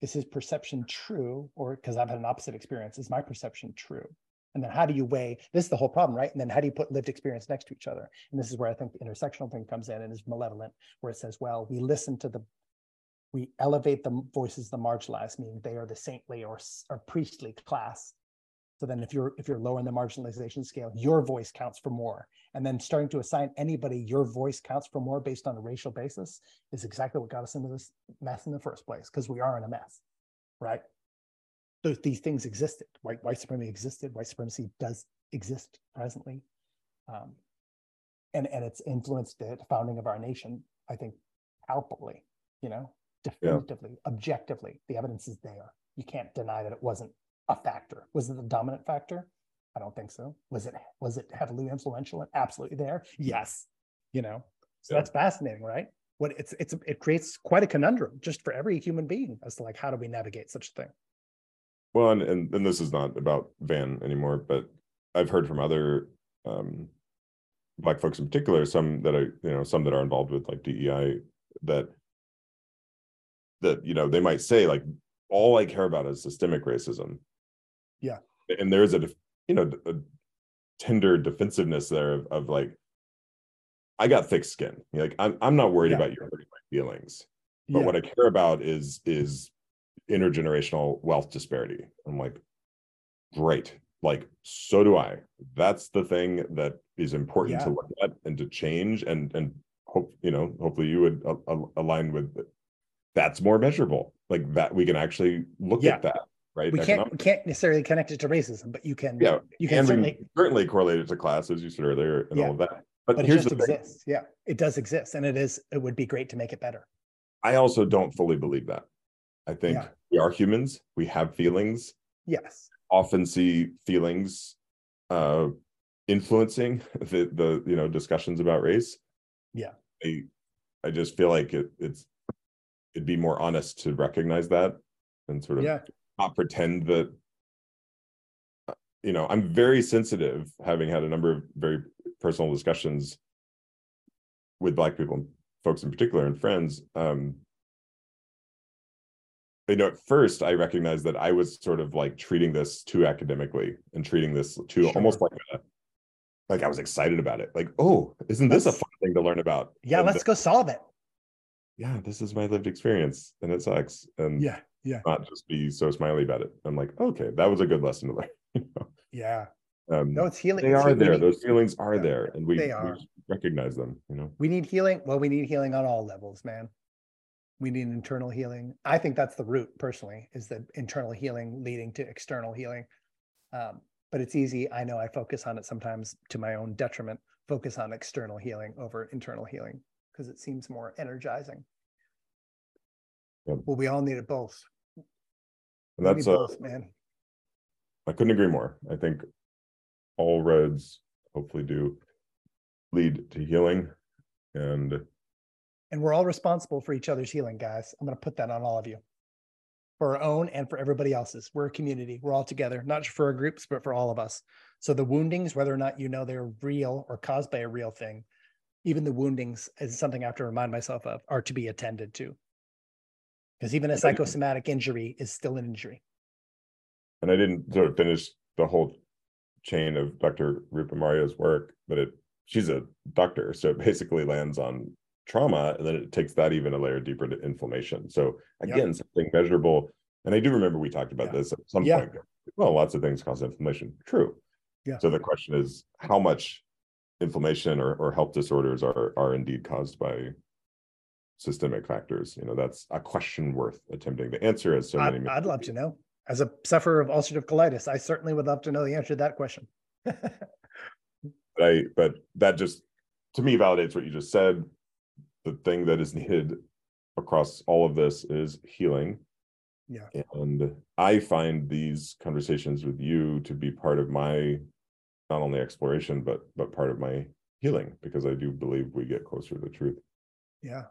S2: Is his perception true? Or because I've had an opposite experience, is my perception true? And then how do you weigh this is the whole problem, right? And then how do you put lived experience next to each other? And this is where I think the intersectional thing comes in and is malevolent, where it says, well, we listen to the we elevate the voices of the marginalized, meaning they are the saintly or, or priestly class. So then if you're if you're lower in the marginalization scale, your voice counts for more. And then starting to assign anybody your voice counts for more based on a racial basis is exactly what got us into this mess in the first place, because we are in a mess, right? those, these things existed. White white supremacy existed. White supremacy does exist presently, um, and and it's influenced the founding of our nation. I think palpably, you know, definitively, objectively, the evidence is there. You can't deny that it wasn't a factor. Was it the dominant factor? I don't think so. Was it was it heavily influential and absolutely there? Yes. You know, so
S1: Yeah.
S2: that's fascinating, right? What it's it's it creates quite a conundrum just for every human being as to like how do we navigate such a thing?
S1: Well, and, and and this is not about Van anymore, but I've heard from other um, black folks in particular, some that I, you know, some that are involved with like DEI, that that you know they might say like all I care about is systemic racism.
S2: Yeah.
S1: and there's a you know a tender defensiveness there of, of like I got thick skin. You're like I'm I'm not worried
S2: Yeah.
S1: about you hurting my feelings but what I care about is is intergenerational wealth disparity. I'm like, great. Like, so do I. That's the thing that is important
S2: Yeah.
S1: to look at and to change and and hope you know hopefully you would uh, a- align with that's more measurable like that we can actually look
S2: Yeah.
S1: at that right
S2: we can't
S1: Economic-
S2: we can't necessarily connect it to racism, but you can
S1: yeah
S2: you can
S1: and
S2: certainly
S1: certainly correlate it to class as you said earlier and
S2: Yeah.
S1: all of that but,
S2: but it
S1: here's
S2: just
S1: the thing
S2: exists. Yeah, it does exist, and it is it would be great to make it better.
S1: i also don't fully believe that i think
S2: Yeah.
S1: we are humans we have feelings
S2: Yes.
S1: often see feelings uh influencing the the you know discussions about race
S2: Yeah.
S1: i i just feel like it it's it'd be more honest to recognize that and sort of
S2: Yeah.
S1: Not pretend that you know i'm very sensitive having had a number of very personal discussions with black people folks in particular and friends um you know at first i recognized that i was sort of like treating this too academically and treating this too
S2: Sure.
S1: almost like a like i was excited about it like oh isn't this a
S2: Let's-
S1: fun thing to learn about
S2: Yeah.
S1: And
S2: let's go solve it.
S1: yeah this is my lived experience and it sucks and
S2: Yeah. Yeah.
S1: not just be so smiley about it i'm like okay that was a good lesson to learn you know?
S2: Yeah.
S1: um,
S2: No, it's healing.
S1: they
S2: it's
S1: are
S2: healing.
S1: there those feelings are
S2: Yeah,
S1: there and we,
S2: they
S1: we
S2: are.
S1: just recognize them you know
S2: We need healing. Well, we need healing on all levels, man. We need internal healing. I think that's the root, personally, is the internal healing leading to external healing. Um, but it's easy. I know I focus on it sometimes to my own detriment. Focus on external healing over internal healing because it seems more energizing.
S1: Yep.
S2: Well, we all need it both.
S1: And that's uh,
S2: both, man.
S1: i couldn't agree more i think all roads hopefully do lead to healing and
S2: And we're all responsible for each other's healing, guys. I'm going to put that on all of you for our own and for everybody else's. We're a community. We're all together, not just for our groups, but for all of us. So the woundings, whether or not you know they're real or caused by a real thing, even the woundings is something I have to remind myself of are to be attended to. Because even a psychosomatic injury is still an injury.
S1: And I didn't sort of finish the whole chain of Dr. Rupa Marya's work, but it she's a doctor, so it basically lands on trauma, and then it takes that even a layer deeper to inflammation. So again, yep. something measurable. And I do remember we talked about yeah. this at some yeah. point. Well, lots of things cause inflammation. True. Yeah. So the question is how much inflammation or, or health disorders are are indeed caused by systemic factors. You know, that's a question worth attempting to answer. As so
S2: I'd,
S1: many,
S2: I'd love to know. As a sufferer of ulcerative colitis, I certainly would love to know the answer to that question.
S1: but I, but that just to me validates what you just said. The thing that is needed across all of this is healing.
S2: Yeah.
S1: And I find these conversations with you to be part of my not only exploration but but part of my healing because I do believe we get closer to the truth.
S2: Yeah.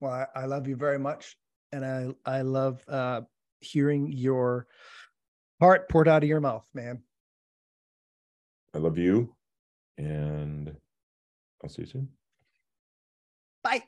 S2: Well, I, I love you very much. And I I love uh hearing your heart poured out of your mouth, man.
S1: I love you. And I'll see you soon.
S2: Bye.